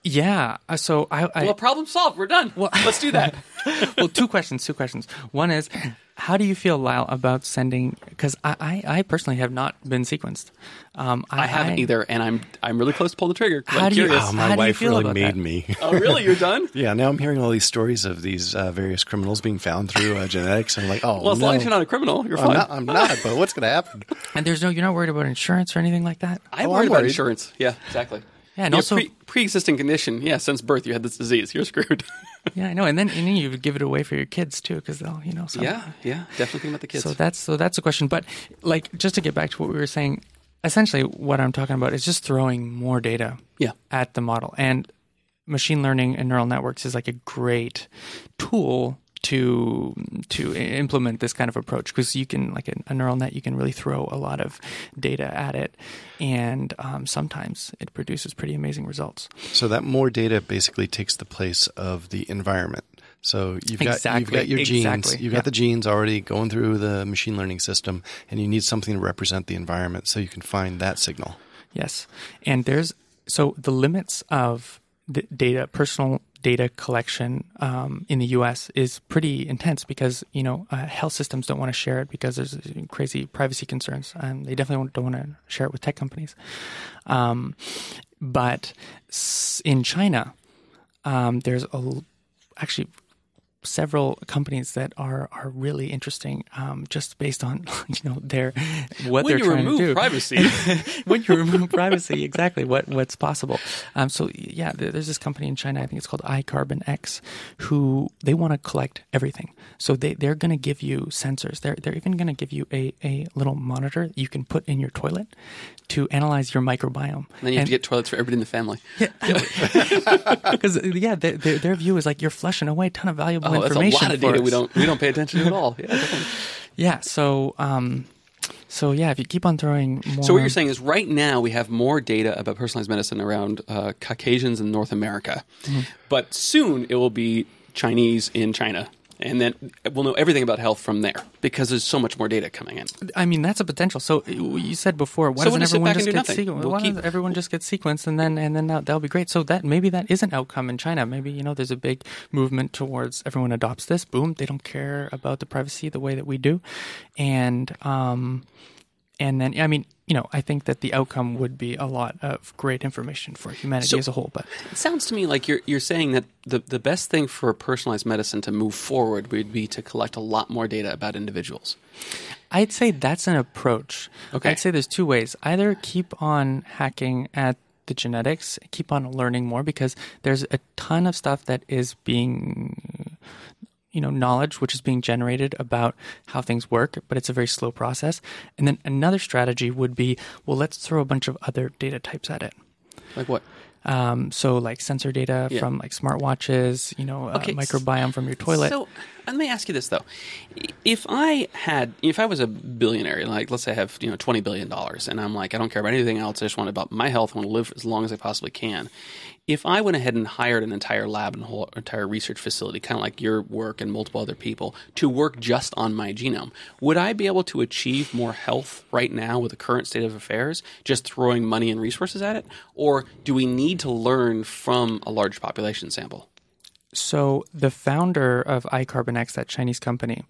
Yeah. uh, So I, I Well, problem solved. We're done. Well, let's do that. <laughs> well, two questions. Two questions. One is, how do you feel, Lyle, about sending? Because I, I, I personally have not been sequenced. Um, I haven't either, and I'm I'm really close to pull the trigger. 'cause How I'm do you- curious. Oh, How my do you wife feel really about made that? me. <laughs> oh, really? You're done? yeah, now I'm hearing all these stories of these uh, various criminals being found through uh, genetics. And I'm like, oh, Well, as no. long as you're not a criminal, you're I'm fine. not, I'm not, but what's going to happen? And there's no, you're not worried about insurance or anything like that. I'm Oh, worried I'm about worried. insurance. Yeah, exactly. Yeah, and also- pre- pre-existing condition. Yeah, since birth you had this disease. You're screwed. <laughs> Yeah, I know. And then, and then you would give it away for your kids too, because they'll, you know. Some, yeah, yeah, definitely think about the kids. So that's so that's a question. But like, just to get back to what we were saying, essentially, what I'm talking about is just throwing more data yeah, at the model. And machine learning and neural networks is like a great tool to to implement this kind of approach because you can like a, neural net you can really throw a lot of data at it and um, sometimes it produces pretty amazing results So that more data basically takes the place of the environment. So you've got you've got your genes, exactly, you've got yeah. the genes already going through the machine learning system, and you need something to represent the environment so you can find that signal. Yes, and there's so the limits of data, personal data collection um, in the U.S. is pretty intense because you know uh, health systems don't want to share it because there's crazy privacy concerns, and they definitely don't want to share it with tech companies. Um, but in China, um, there's a actually several companies that are are really interesting um, just based on <laughs> you know their what when they're you trying remove to do privacy, <laughs> when you remove privacy, exactly what what's possible. Um, so yeah, there's this company in China. I think it's called iCarbonX, who they want to collect everything. So they they're going to give you sensors. They're they're even going to give you a a little monitor you can put in your toilet to analyze your microbiome. And then you have to get toilets for everybody in the family. <laughs> Yeah, because yeah, their, their their view is like you're flushing away a ton of valuable Oh, that's a lot of data us. we don't we don't pay attention to at all. Yeah, definitely. <laughs> Yeah. So um, so yeah, if you keep on throwing more. So what you're saying is, right now we have more data about personalized medicine around uh, Caucasians in North America, Mm-hmm. but soon it will be Chinese in China, and then we'll know everything about health from there because there's so much more data coming in. I mean, that's a potential. So you said before, why So doesn't everyone just do get sequenced? We'll why keep- doesn't everyone just get sequenced and then and then that, that'll be great. So that maybe that is an outcome in China. Maybe you know there's a big movement towards everyone adopts this. Boom, they don't care about the privacy the way that we do, and um, and then I mean, you know, I think that the outcome would be a lot of great information for humanity So- as a whole. But It sounds to me like you're you're saying that the the best thing for personalized medicine to move forward would be to collect a lot more data about individuals. I'd say that's an approach. Okay. I'd say there's two ways. Either keep on hacking at the genetics, keep on learning more because there's a ton of stuff that is being you know knowledge which is being generated about how things work but it's a very slow process and then another strategy would be well let's throw a bunch of other data types at it Like what? um, so like sensor data Yeah. from like smartwatches you know uh, Okay, s- microbiome from your toilet So let me ask you this though: if I had, if I was a billionaire, like let's say I have you know twenty billion dollars, and I'm like I don't care about anything else, I just want about my health, I want to live as long as I possibly can. If I went ahead and hired an entire lab and whole entire research facility, kind of like your work and multiple other people, to work just on my genome, would I be able to achieve more health right now with the current state of affairs, just throwing money and resources at it, or do we need to learn from a large population sample? So the founder of iCarbonX, that Chinese company,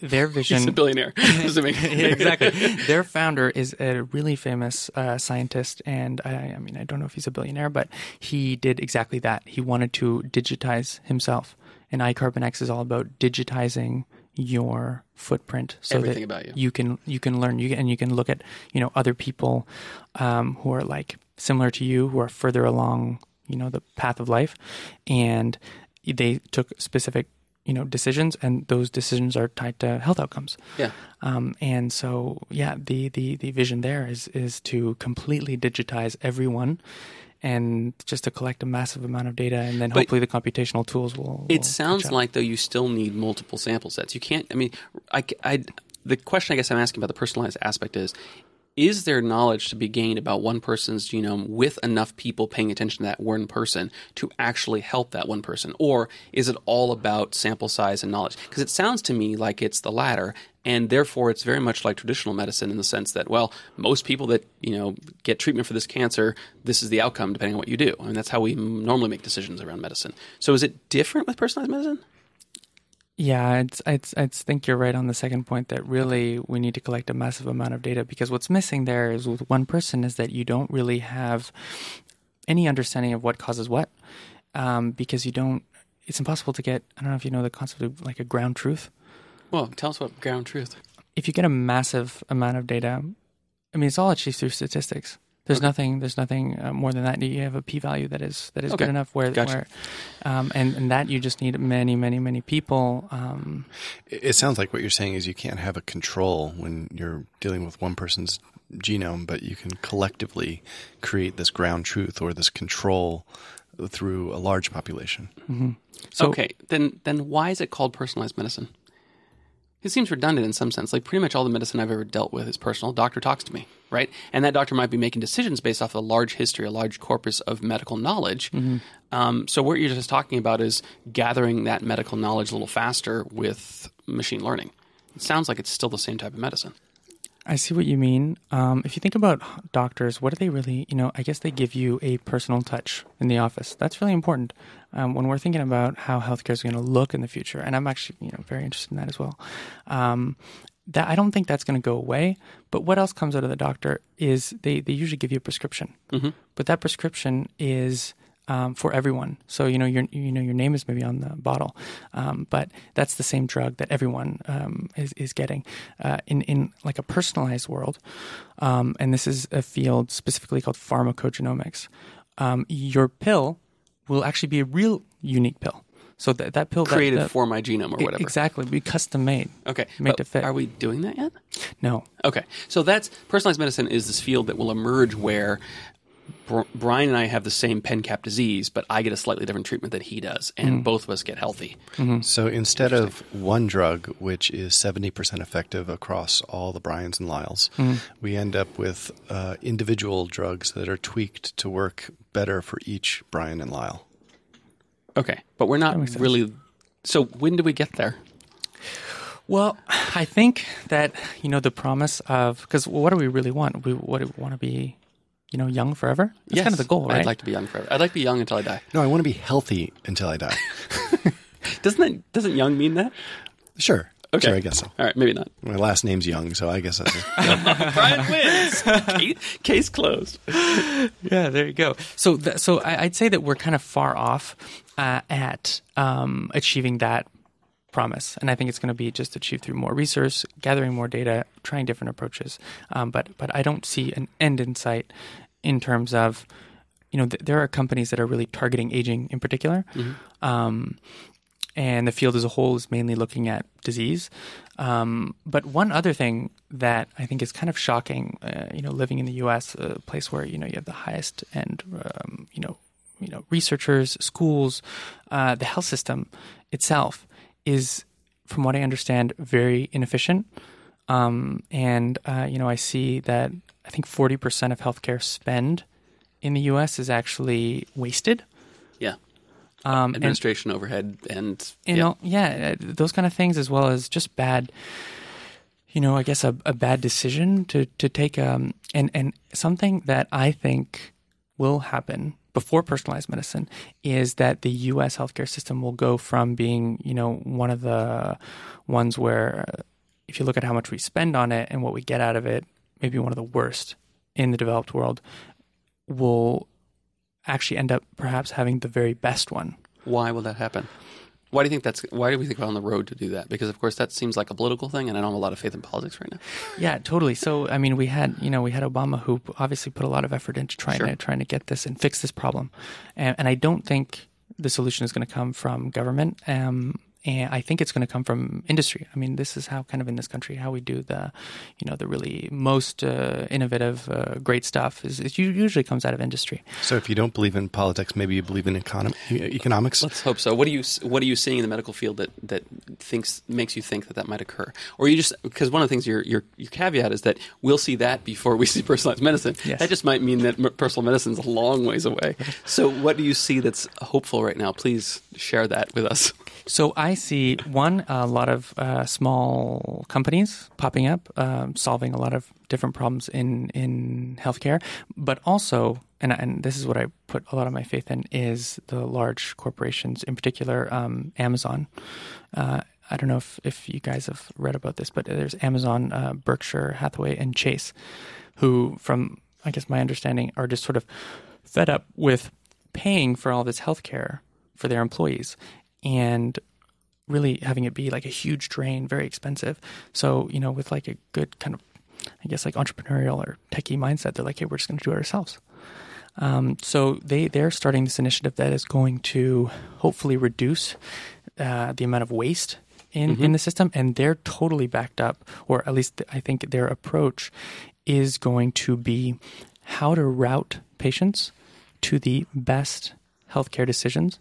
their <laughs> vision. He's a billionaire. <laughs> <laughs> Yeah, exactly. Their founder is a really famous uh, scientist, and I, I mean, I don't know if he's a billionaire, but he did exactly that. He wanted to digitize himself, and iCarbonX is all about digitizing your footprint so Everything that about you. can you can learn you and you can look at you know other people um, who are like similar to you who are further along you know the path of life and they took specific you know decisions and those decisions are tied to health outcomes Yeah. um, and so yeah the, the the vision there is is to completely digitize everyone and just to collect a massive amount of data and then But- hopefully the computational tools will, It will sounds catch up. like though you still need multiple sample sets. You can't. I mean, I, I- the question I guess I'm asking about the personalized aspect is: Is there knowledge to be gained about one person's genome with enough people paying attention to that one person to actually help that one person, or is it all about sample size and knowledge? Because it sounds to me like it's the latter, and therefore it's very much like traditional medicine in the sense that well, most people that you know get treatment for this cancer, this is the outcome depending on what you do. I mean, that's how we normally make decisions around medicine. So is it different with personalized medicine? Yeah, it's, it's, I think you're right on the second point that really we need to collect a massive amount of data because what's missing there is with one person is that you don't really have any understanding of what causes what um, because you don't. It's impossible to get. I don't know if you know the concept of like a ground truth. Well, tell us what ground truth. If you get a massive amount of data, I mean, it's all achieved through statistics. There's Okay. nothing. There's nothing uh, more than that. You have a p-value that is that is Okay. good enough. Where, Gotcha. where um, and and that you just need many, many, many people. Um, It it sounds like what you're saying is you can't have a control when you're dealing with one person's genome, but you can collectively create this ground truth or this control through a large population. so okay, then then why is it called personalized medicine? It seems redundant in some sense. Like pretty much all the medicine I've ever dealt with is personal. Doctor talks to me, right? And that doctor might be making decisions based off a large history, a large corpus of medical knowledge. Um, so what you're just talking about is gathering that medical knowledge a little faster with machine learning. It sounds like it's still the same type of medicine. I see what you mean. Um, if you think about doctors, what do they really, you know, I guess they give you a personal touch in the office. That's really important um, when we're thinking about how healthcare is going to look in the future. And I'm actually, you know, very interested in that as well. Um, that I don't think that's going to go away. But what else comes out of the doctor is they, they usually give you a prescription, Mhm. but that prescription is um, for everyone. So you know your you know your name is maybe on the bottle, um, but that's the same drug that everyone um, is is getting uh, in in like a personalized world. Um, and this is a field specifically called pharmacogenomics. Um, your pill will actually be a real unique pill. So that that pill that- Created that, for my genome or whatever. exactly be custom made. Okay. Made but to fit. Are we doing that yet? No, Okay, so that's personalized medicine is this field that will emerge where Brian and I have the same pen cap disease, but I get a slightly different treatment that he does, and mm-hmm. both of us get healthy. Mm-hmm. So instead of one drug, which is 70% effective across all the Bryans and Lyles, mm-hmm. we end up with uh, individual drugs that are tweaked to work better for each Brian and Lyle. Okay, but we're not really. So when do we get there? Well, I think that you know the promise of because what do we really want? We what do we want to be, you know, young forever. That's kind of the goal, right? I'd like to be young forever. I'd like to be young until I die. No, I want to be healthy until I die. <laughs> Doesn't that doesn't young mean that? sure. Okay. Sure, I guess so. All right, maybe not. My last name's Young, so I guess that's <laughs> Brian wins. case, case closed. yeah, there you go. So, th- so I, I'd say that we're kind of far off uh, at um, achieving that promise, and I think it's going to be just achieved through more research, gathering more data, trying different approaches. Um, but, but I don't see an end in sight in terms of, you know, th- there are companies that are really targeting aging in particular. Um, and the field as a whole is mainly looking at disease. Um, but one other thing that I think is kind of shocking, uh, you know, living in the U.S., a place where you know you have the highest end, um, you know, you know, researchers, schools, uh, the health system itself is, from what I understand, very inefficient. Um, and uh, you know, I see that I think forty percent of healthcare spend in the U.S. is actually wasted. Yeah, Um, and- administration overhead and you yeah. know, yeah, uh, those kind of things, as well as just bad, you know, I guess a, a bad decision to to take, um, and and something that I think will happen before personalized medicine is that the U.S. healthcare system will go from being, you know, one of the ones where, if you look at how much we spend on it and what we get out of it, maybe one of the worst in the developed world, will actually end up perhaps having the very best one. Why will that happen? Why do you think that's? Why do we think we're on the road to do that? Because of course that seems like a political thing, and I don't have a lot of faith in politics right now. Yeah, totally. So I mean, we had you know we had Obama who obviously put a lot of effort into trying Sure. to trying to get this and fix this problem, and, and I don't think the solution is going to come from government. Um, and I think it's going to come from industry. I mean, this is how kind of in this country how we do the, you know, the really most uh, innovative, uh, great stuff is it usually comes out of industry. So if you don't believe in politics, maybe you believe in econom- economics. Let's hope so. What do you What are you seeing in the medical field that that thinks makes you think that that might occur, or you just because one of the things your your your caveat is that we'll see that before we <laughs> see personalized medicine. Yes. That just might mean that m- personal medicine is a long ways away. <laughs> So what do you see that's hopeful right now? Please share that with us. So I see one a lot of uh, small companies popping up, um, solving a lot of different problems in in healthcare, but also, and and this is what I put a lot of my faith in is the large corporations, in particular um, Amazon. Uh, I don't know if, if you guys have read about this, but there's Amazon, uh, Berkshire Hathaway, and Chase, who, from I guess my understanding, are just sort of fed up with paying for all this healthcare for their employees and really having it be like a huge drain, very expensive. So, you know, with like a good kind of, I guess, like entrepreneurial or techie mindset, they're like, hey, we're just going to do it ourselves. Um, so they they're starting this initiative that is going to hopefully reduce uh, the amount of waste in in the system, and they're totally backed up, or at least I think their approach is going to be how to route patients to the best healthcare decisions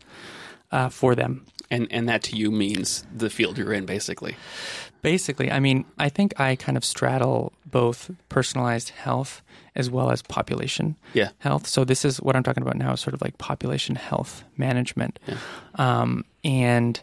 uh, for them. And and that to you means the field you're in, basically. Basically, I mean, I think I kind of straddle both personalized health as well as population Yeah. health. So this is what I'm talking about now, is sort of like population health management. Um, and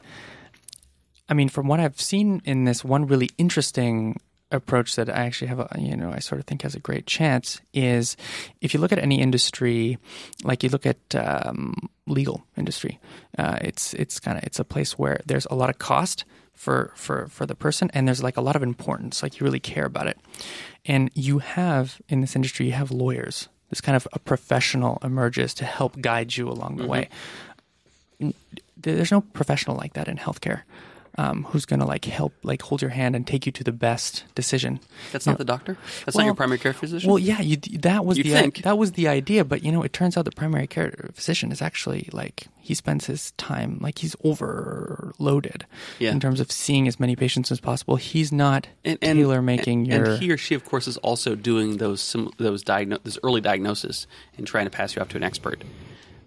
I mean, from what I've seen in this, one really interesting approach that I actually have, a, you know, I sort of think has a great chance is if you look at any industry, like you look at um, legal industry, uh, it's it's kind of it's a place where there's a lot of cost for for for the person, and there's like a lot of importance, like you really care about it, and you have in this industry you have lawyers. This kind of a professional emerges to help guide you along the way. There's no professional like that in healthcare um, who's going to like help like hold your hand and take you to the best decision That's You not know, the doctor. That's not your primary care physician. well yeah you, that was You'd the think. that was the idea but you know it turns out the primary care physician is actually like he spends his time like he's overloaded Yeah. in terms of seeing as many patients as possible he's not and, and tailor making your and he or she of course is also doing those sim, those diagno- those early diagnosis and trying to pass you off to an expert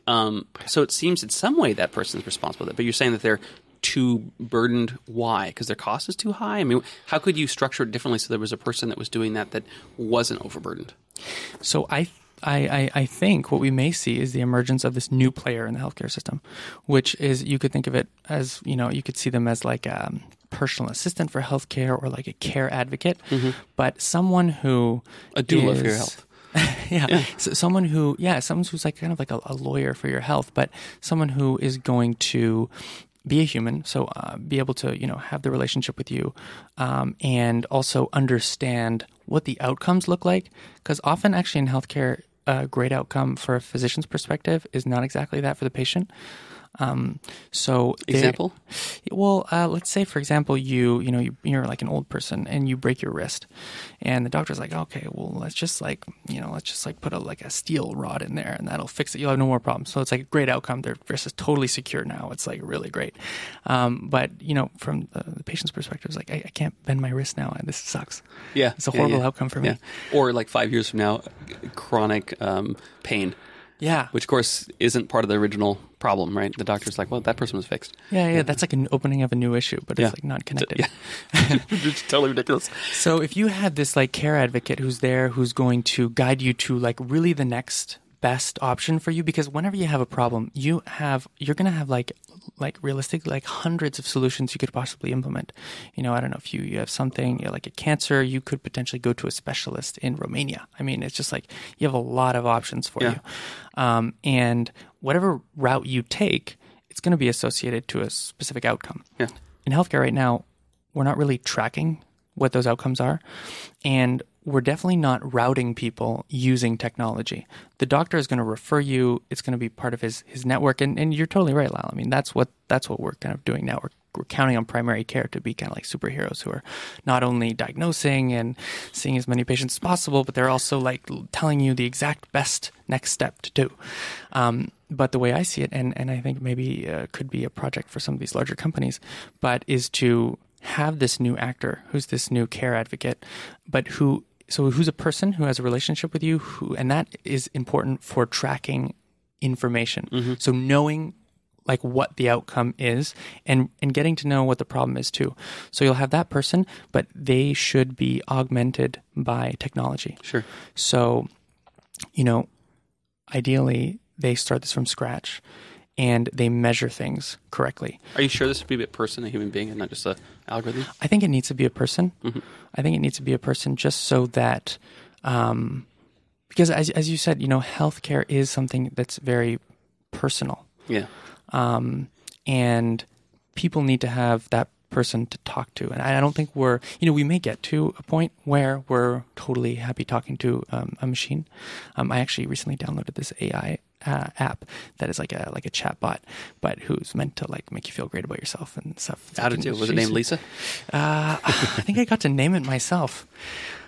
um, so it seems in some way that person is responsible for that but you're saying that they're too burdened. Why? Because their cost is too high? I mean how could you structure it differently so there was a person that was doing that that wasn't overburdened? So I, I, I, I think what we may see is the emergence of this new player in the healthcare system, which is you could think of it as you know you could see them as like a personal assistant for healthcare or like a care advocate, but someone who Mm-hmm. A doula for your is- health. <laughs> yeah, So someone who yeah, someone who's like kind of like a, a lawyer for your health, but someone who is going to be a human, so uh, be able to you know have the relationship with you, um, and also understand what the outcomes look like. Because often, actually, in healthcare, a great outcome for a physician's perspective is not exactly that for the patient. Um, so example well, uh, let's say, for example, you you know you, you're like an old person and you break your wrist, and the doctor's like, okay, well, let's just like you know let's just like put a like a steel rod in there and that'll fix it. You'll have no more problems. So it's like a great outcome. Their wrist is totally secure now. It's like really great. Um, but you know, from the, the patient's perspective, it's like I, I can't bend my wrist now. This sucks. yeah It's a Yeah, horrible yeah. outcome for me. Yeah. or like five years from now chronic um, pain Yeah. which of course isn't part of the original problem, right? The doctor's like, well, that person was fixed. yeah, yeah, that's like an opening of a new issue, but Yeah. it's like not connected. Yeah. <laughs> it's totally ridiculous. So if you had this like care advocate who's there, who's going to guide you to like really the next best option for you because whenever you have a problem, you have you're going to have like like realistic like hundreds of solutions you could possibly implement. You know, I don't know if you, you have something you know, like a cancer, you could potentially go to a specialist in Romania. I mean, it's just like you have a lot of options for Yeah. you. Um, and whatever route you take, it's going to be associated to a specific outcome. Yeah. In healthcare right now, we're not really tracking what those outcomes are. And we're definitely not routing people using technology. The doctor is going to refer you. It's going to be part of his, his network. And, and you're totally right, Lyle. I mean, that's what that's what we're kind of doing now. We're, we're counting on primary care to be kind of like superheroes who are not only diagnosing and seeing as many patients as possible, but they're also like telling you the exact best next step to do. Um, but the way I see it, and, and I think maybe uh, could be a project for some of these larger companies, but is to have this new actor who's this new care advocate, but who so who's a person who has a relationship with you who and that is important for tracking information. Mm-hmm. So knowing like what the outcome is and and getting to know what the problem is too. So you'll have that person, but they should be augmented by technology. Sure. So, you know, ideally they start this from scratch and they measure things correctly. Are you sure this would be a person, a human being, and not just a algorithm? I think it needs to be a person. I think it needs to be a person just so that, um, because as as you said, you know, healthcare is something that's very personal, Yeah. um, and people need to have that person to talk to. And I, I don't think we're, you know, we may get to a point where we're totally happy talking to um, a machine. Um, I actually recently downloaded this AI uh, app that is like a like a chat bot, but who's meant to like make you feel great about yourself and stuff. How did you? Was it named Lisa? Uh, I think I got to name it myself.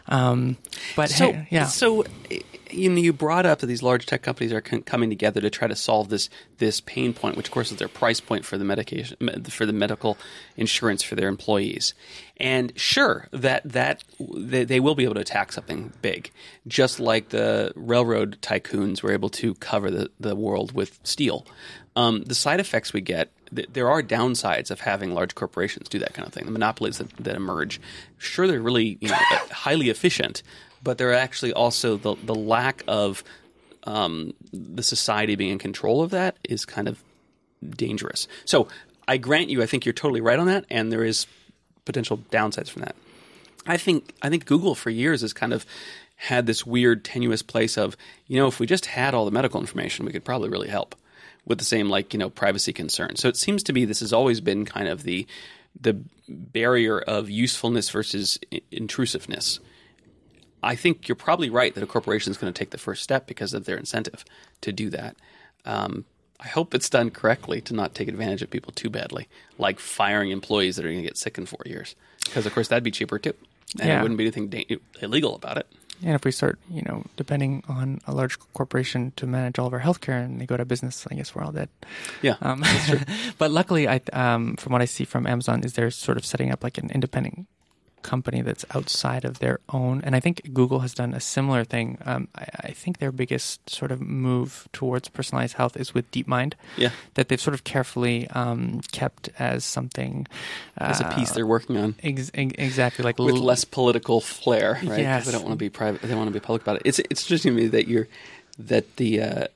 Um, but So, hey, yeah, So, you know, you brought up that these large tech companies are con- coming together to try to solve this this pain point, which of course is their price point for the medication me- for the medical insurance for their employees. And sure, that that they, they will be able to attack something big, just like the railroad tycoons were able to cover the, the world with steel. Um, the side effects we get there are downsides of having large corporations do that kind of thing. The monopolies that, that emerge, sure, they're really you know, <coughs> highly efficient, but there are actually also the the lack of um, the society being in control of that is kind of dangerous. So I grant you, I think you're totally right on that, and there is potential downsides from that. I think I think Google for years has kind of had this weird tenuous place of you know if we just had all the medical information we could probably really help with the same like you know privacy concerns. So it seems to be this has always been kind of the the barrier of usefulness versus intrusiveness. I think you're probably right that a corporation is going to take the first step because of their incentive to do that. Um, I hope it's done correctly to not take advantage of people too badly, like firing employees that are going to get sick in four years. Because of course that'd be cheaper too, and Yeah. it wouldn't be anything da- illegal about it. and if we start, you know, depending on a large corporation to manage all of our healthcare, and they go out of business, I guess we're all dead. Yeah, Um, <laughs> but luckily, I um, from what I see from Amazon, is they're sort of setting up like an independent company that's outside of their own. And I think Google has done a similar thing. Um, I, I think their biggest sort of move towards personalized health is with DeepMind. yeah. That they've sort of carefully um, kept as something As a piece uh, they're working on ex- ex- exactly like with l- less political flair, right? Yes. they don't want to be private. They want to be public about it. It's it's interesting to me that you're that the uh,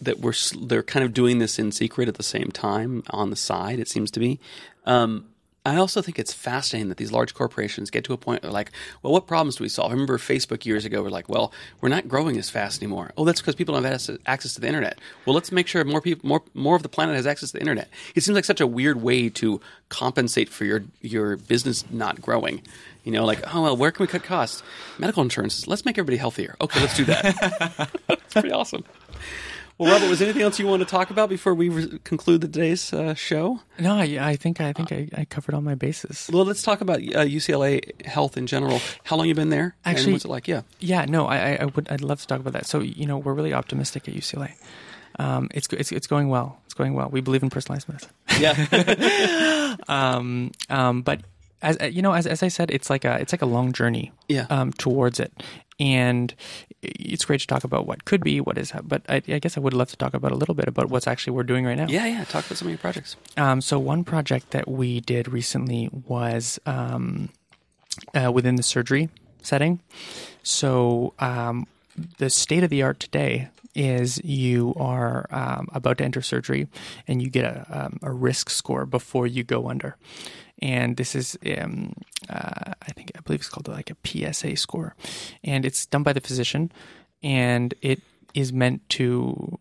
that we're they're kind of doing this in secret at the same time on the side. It seems to be. Um, I also think it's fascinating that these large corporations get to a point where, like, well, what problems do we solve? I remember Facebook years ago were like, well, we're not growing as fast anymore. Oh, that's because people don't have access- to the internet. Well, let's make sure more people, more more of the planet has access to the internet. It seems like such a weird way to compensate for your your business not growing. You know, like, oh well, where can we cut costs? Medical insurance. Let's make everybody healthier. Okay, let's do that. <laughs> That's pretty awesome. Well, Robert, was anything else you want to talk about before we re- conclude the today's uh, show? No, I, I think I think I, I covered all my bases. Well, let's talk about uh, UCLA health in general. How long you been there? and Actually- what's it like? Yeah, Yeah, no, I, I- I would. I'd love to talk about that. So, you know, we're really optimistic at UCLA. Um, it's, it's it's going well. It's going well. We believe in personalized medicine. yeah, <laughs> Um, um, but as you know, as, as I said, it's like a it's like a long journey. Yeah. Um, towards it, and it's great to talk about what could be, what is. But I, I guess I would love to talk about a little bit about what's actually we're doing right now. yeah, yeah. Talk about some of your projects. Um, so one project that we did recently was um, uh, within the surgery setting. So um, the state of the art today is you are um, about to enter surgery and you get a, um, a risk score before you go under. And this is, um, uh, I think, I believe it's called like a PSA score. And it's done by the physician and it is meant to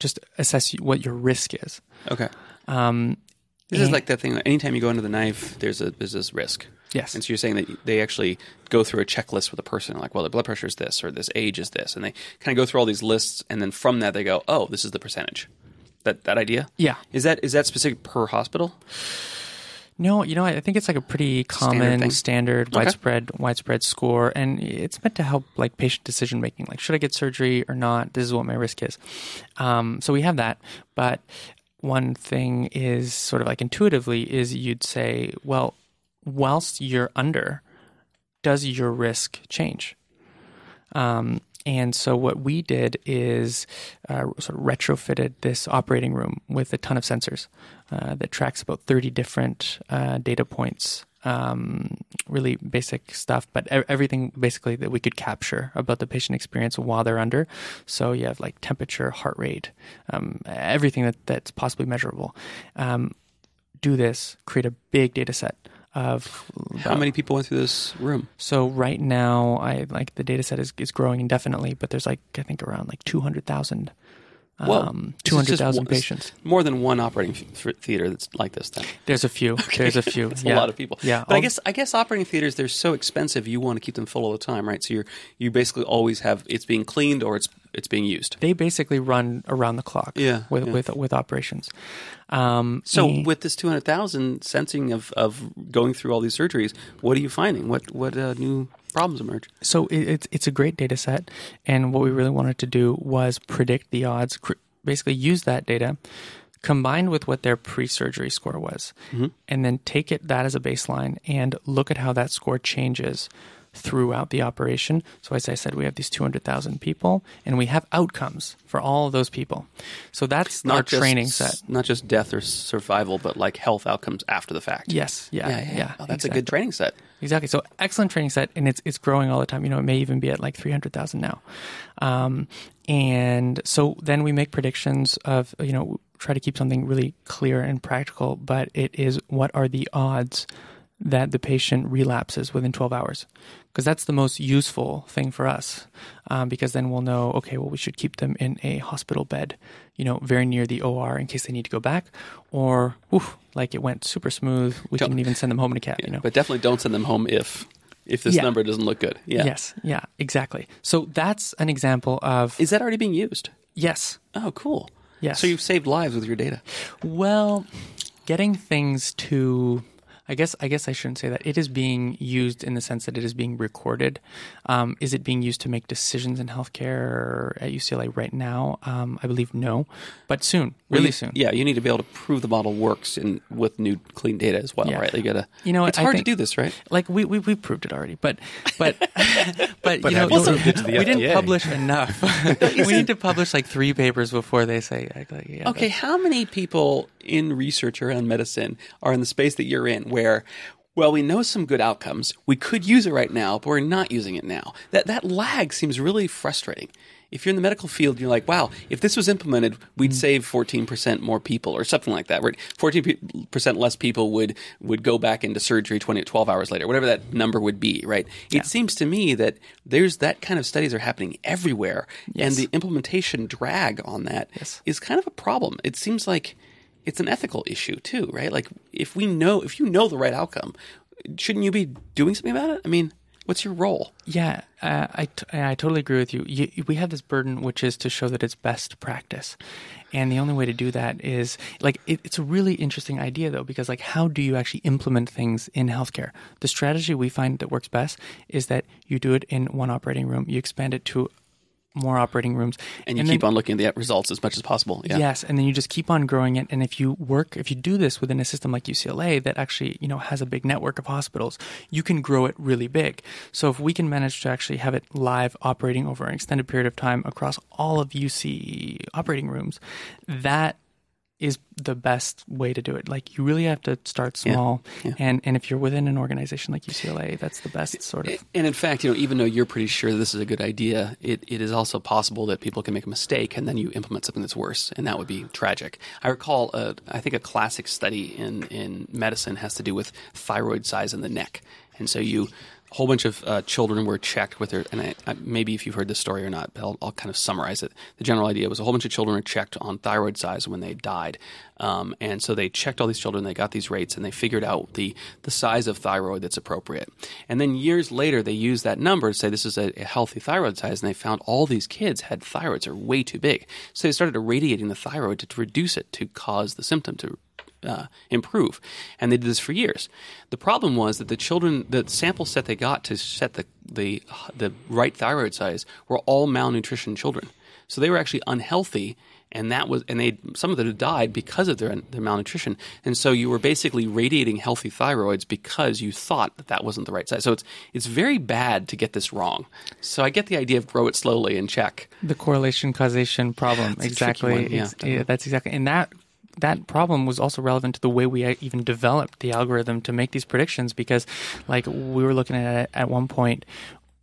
just assess what your risk is. Okay. Um, This is like that thing. Anytime you go under the knife, there's a there's this risk. yes. And so you're saying that they actually go through a checklist with a person, like, well, their blood pressure is this, or this age is this, and they kind of go through all these lists, and then from that they go, oh, this is the percentage. That that idea. Yeah. Is that is that specific per hospital? No, you know, I think it's like a pretty common, thing? standard, Okay. widespread, widespread score, and it's meant to help like patient decision making. Like, should I get surgery or not? This is what my risk is. Um, so we have that, but one thing is sort of like intuitively is you'd say, well, whilst you're under, does your risk change? Um, and so what we did is uh, sort of retrofitted this operating room with a ton of sensors uh, that tracks about 30 different uh, data points. Um, really basic stuff, but everything basically that we could capture about the patient experience while they're under. So you have like temperature, heart rate, um, everything that, that's possibly measurable. Um, do this, create a big data set of How many people went through this room? so right now, I like the data set is, is growing indefinitely, but there's like I think around like two hundred thousand, Whoa. Um, This is two hundred just thousand one- patients. More than one operating th- theater that's like this. Then There's a few. <laughs> There's a few. That's yeah. a lot of people. Yeah, but I all- guess I guess operating theaters they're so expensive. You want to keep them full all the time, right? So you're you basically always have it's being cleaned or it's it's being used. they basically run around the clock. Yeah, with yeah. with with operations. Um, So and- with this two hundred thousand sensing of of going through all these surgeries, what are you finding? What what uh, new problems emerge? so it, it's it's a great data set, and what we really wanted to do was predict the odds. Cr- basically, use that data combined with what their pre-surgery score was, mm-hmm. and then take it that as a baseline and look at how that score changes throughout the operation. So as I said, we have these 200,000 people and we have outcomes for all of those people. So that's our just, training set. not just death or survival, but like health outcomes after the fact. Yes, yeah, yeah, yeah. yeah. Oh, that's a good training set. Exactly. So excellent training set, and it's it's growing all the time. You know, it may even be at like three hundred thousand now. Um, and so then we make predictions of you know try to keep something really clear and practical. But it is what are the odds that the patient relapses within twelve hours? Because that's the most useful thing for us. Um, because then we'll know okay, well we should keep them in a hospital bed, you know, very near the OR in case they need to go back, or oof, like it went super smooth. We Don't- can even send them home in a cab. you know. But definitely don't send them home if if this Yeah. number doesn't look good. Yeah. Yes, yeah, exactly. So that's an example of Is that already being used? yes. Oh, cool. Yes. So you've saved lives with your data. Well, getting things to I guess I guess I shouldn't say that. It is being used in the sense that it is being recorded. Um, is it being used to make decisions in healthcare at UCLA right now? Um, I believe no, but soon, really You- soon. Yeah, you need to be able to prove the model works in with new clean data as well, Yeah. right? You gotta. You know it's I hard think- to do this, right? like we we we proved it already, but but <laughs> but, But you know have you proved it to the we didn't publish enough. <laughs> <laughs> we need to publish like three papers before they say like, like, yeah, Okay, how many people in research around medicine are in the space that you're in where well, we know some good outcomes. We could use it right now, but we're not using it now. That that lag seems really frustrating. If you're in the medical field, you're like, wow, if this was implemented, we'd Mm. save 14% more people or something like that. Right? 14% less people would would go back into surgery 20 12 hours later, whatever that number would be, right? It seems to me that there's that kind of studies are happening everywhere and the implementation drag on that is Yes. kind of a problem. It seems like it's an ethical issue too, right? Like if we know if you know the right outcome, shouldn't you be doing something about it? I mean, what's your role? Yeah, uh, I, t- I totally agree with you. you. We have this burden, which is to show that it's best practice. And the only way to do that is like it, it's a really interesting idea though because like how do you actually implement things in healthcare? The strategy we find that works best is that you do it in one operating room, you expand it to more operating rooms, And you then- keep on looking at the results as much as possible. Yeah. Yes, and then you just keep on growing it. And if you work, if you do this within a system like UCLA that actually you know has a big network of hospitals, you can grow it really big. So if we can manage to actually have it live operating over an extended period of time across all of UC operating rooms, that is the best way to do it. Like you really have to start small, Yeah. and and if you're within an organization like UCLA, that's the best sort of. And in fact, you know, even though you're pretty sure this is a good idea, it, it is also possible that people can make a mistake and then you implement something that's worse, and that would be tragic. I recall, a, I think a classic study in, in medicine has to do with thyroid size in the neck. And so you, a whole bunch of uh, children were checked with their, and I, I, maybe if you've heard this story or not, but I'll, I'll kind of summarize it. The general idea was a whole bunch of children were checked on thyroid size when they died. Um, and so they checked all these children, they got these rates, and they figured out the, the size of thyroid that's appropriate. And then years later, they used that number to say this is a, a healthy thyroid size, and they found all these kids had thyroids are way too big. So they started irradiating the thyroid to, to reduce it to cause the symptom to uh, improve. And they did this for years. The problem was that the children, the sample set they got to set the, the, the right thyroid size were all malnutrition children. So they were actually unhealthy. And that was, and they some of them had died because of their their malnutrition. And so you were basically radiating healthy thyroids because you thought that that wasn't the right size. So it's it's very bad to get this wrong. So I get the idea of grow it slowly and check. the correlation causation problem tricky exactly yeah. Yeah, that's exactly and that that problem was also relevant to the way we uh, even developed the algorithm to make these predictions because like we were looking at it at one point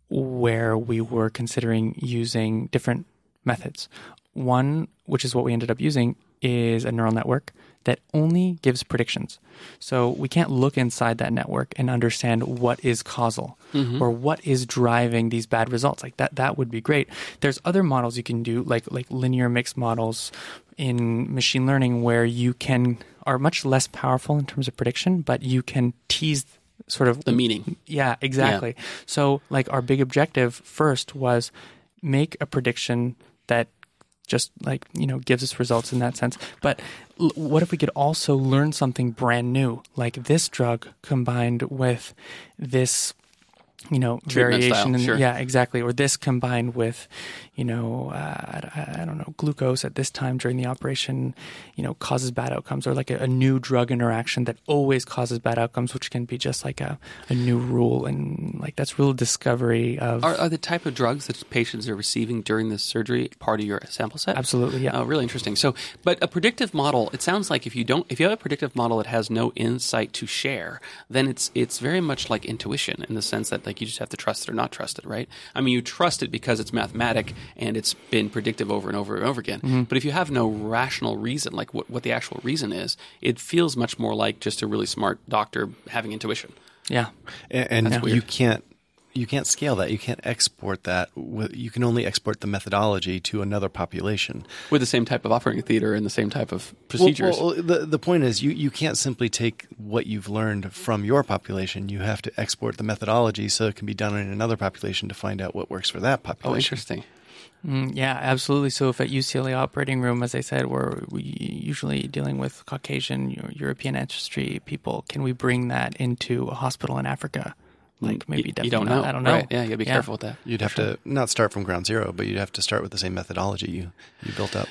where we were considering using different methods. One which is what we ended up using is a neural network that only gives predictions. So we can't look inside that network and understand what is causal mm-hmm. or what is driving these bad results. Like that that would be great. There's other models you can do like like linear mixed models in machine learning where you can are much less powerful in terms of prediction, but you can tease sort of The meaning. yeah, exactly. So, like, our big objective first was make a prediction that just like you know gives us results in that sense. But l- what if we could also learn something brand new, like this drug combined with this, you know, Treatment variation? style, sure. Yeah, exactly. Or this combined with, you know, uh, I, I don't know, glucose at this time during the operation, you know, causes bad outcomes, or like a, a new drug interaction that always causes bad outcomes, which can be just like a, a new rule, and like that's real discovery of Are, are the type of drugs that patients are receiving during this surgery part of your sample set? Absolutely, yeah. Oh, really interesting. So, but a predictive model. It sounds like if you don't, if you have a predictive model that has no insight to share, then it's it's very much like intuition in the sense that like you just have to trust it or not trust it, right? I mean, you trust it because it's mathematic and it's been predictive over and over and over again. Mm-hmm. But if you have no rational reason, like what, what the actual reason is, it feels much more like just a really smart doctor having intuition. yeah. and, and you can't you can't scale that. You can't export that. You can only export the methodology to another population. with the same type of operating theater and the same type of procedures. well, the the point is, you you can't simply take what you've learned from your population. You have to export the methodology so it can be done in another population to find out what works for that population. oh, population. interesting. Mm, yeah, absolutely. So if at UCLA operating room, as I said, we're we usually dealing with Caucasian, European ancestry people, can we bring that into a hospital in Africa? Like maybe Mm, you, definitely you don't not. know. I don't know. Right. Yeah, you gotta be careful with that. You'd have to not start from ground zero, but you'd have to start with the same methodology you, you built up.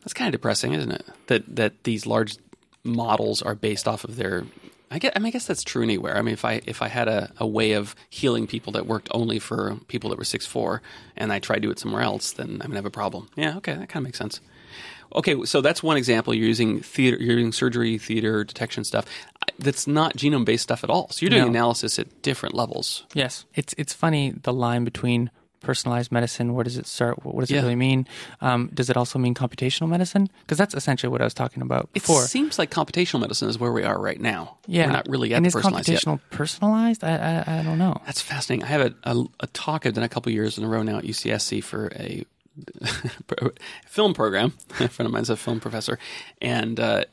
That's kind of depressing, isn't it? That that these large models are based off of their. I guess, I mean, I guess that's true anywhere. I mean, if I if I had a, a way of healing people that worked only for people that were six four, and I tried to do it somewhere else, then I'm gonna have a problem. Yeah, okay, that kind of makes sense. Okay, so that's one example. You're using theater, you're using surgery, theater detection stuff. That's not genome based stuff at all. So you're doing No. analysis at different levels. Yes, it's it's funny the line between personalized medicine. Where does it start? What does Yeah. it really mean? Um, does it also mean computational medicine? Because that's essentially what I was talking about It before. seems like computational medicine is where we are right now. yeah, we're not really at and the is personalized yet. computational personalized? I, I I don't know. That's fascinating. I have a, a, a talk I've done a couple years in a row now at UCSC for a <laughs> film program. <laughs> A friend of mine's a film professor, and uh,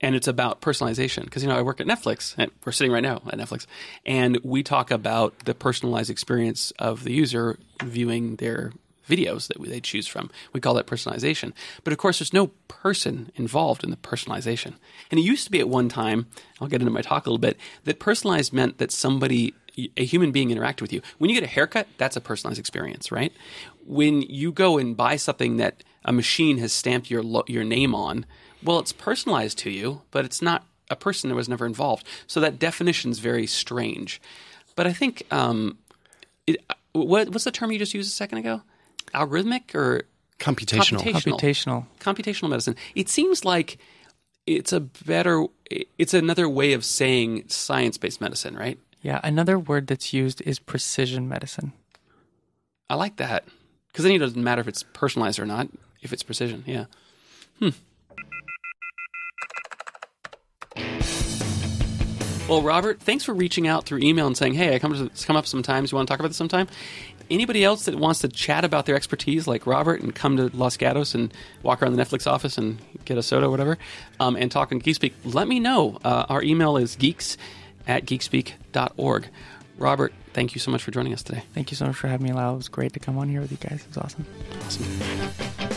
and it's about personalization because you know I work at Netflix. And we're sitting right now at Netflix, and we talk about the personalized experience of the user viewing their videos that they choose from. We call that personalization. But of course, there's no person involved in the personalization. And it used to be at one time, I'll get into my talk a little bit, that personalized meant that somebody, a human being interacted with you. When you get a haircut, that's a personalized experience, right? When you go and buy something that a machine has stamped your, lo- your name on, well, it's personalized to you, but it's not a person that was never involved. So that definition's very strange. But I think um, it, what, what's the term you just used a second ago? Algorithmic or computational. Computational. Computational. computational medicine. It seems like it's a better, it's another way of saying science based medicine, right? Yeah. Another word that's used is precision medicine. I like that because then it doesn't matter if it's personalized or not, if it's precision. Yeah. Hmm. Well, Robert, thanks for reaching out through email and saying, "Hey, I come to come up sometimes. You want to talk about this sometime?" Anybody else that wants to chat about their expertise, like Robert, and come to Los Gatos and walk around the Netflix office and get a soda, or whatever, um, and talk on Geekspeak, let me know. Uh, our email is geeks at geekspeak.org. Robert, thank you so much for joining us today. Thank you so much for having me, Lyle. It was great to come on here with you guys. It was awesome. Awesome.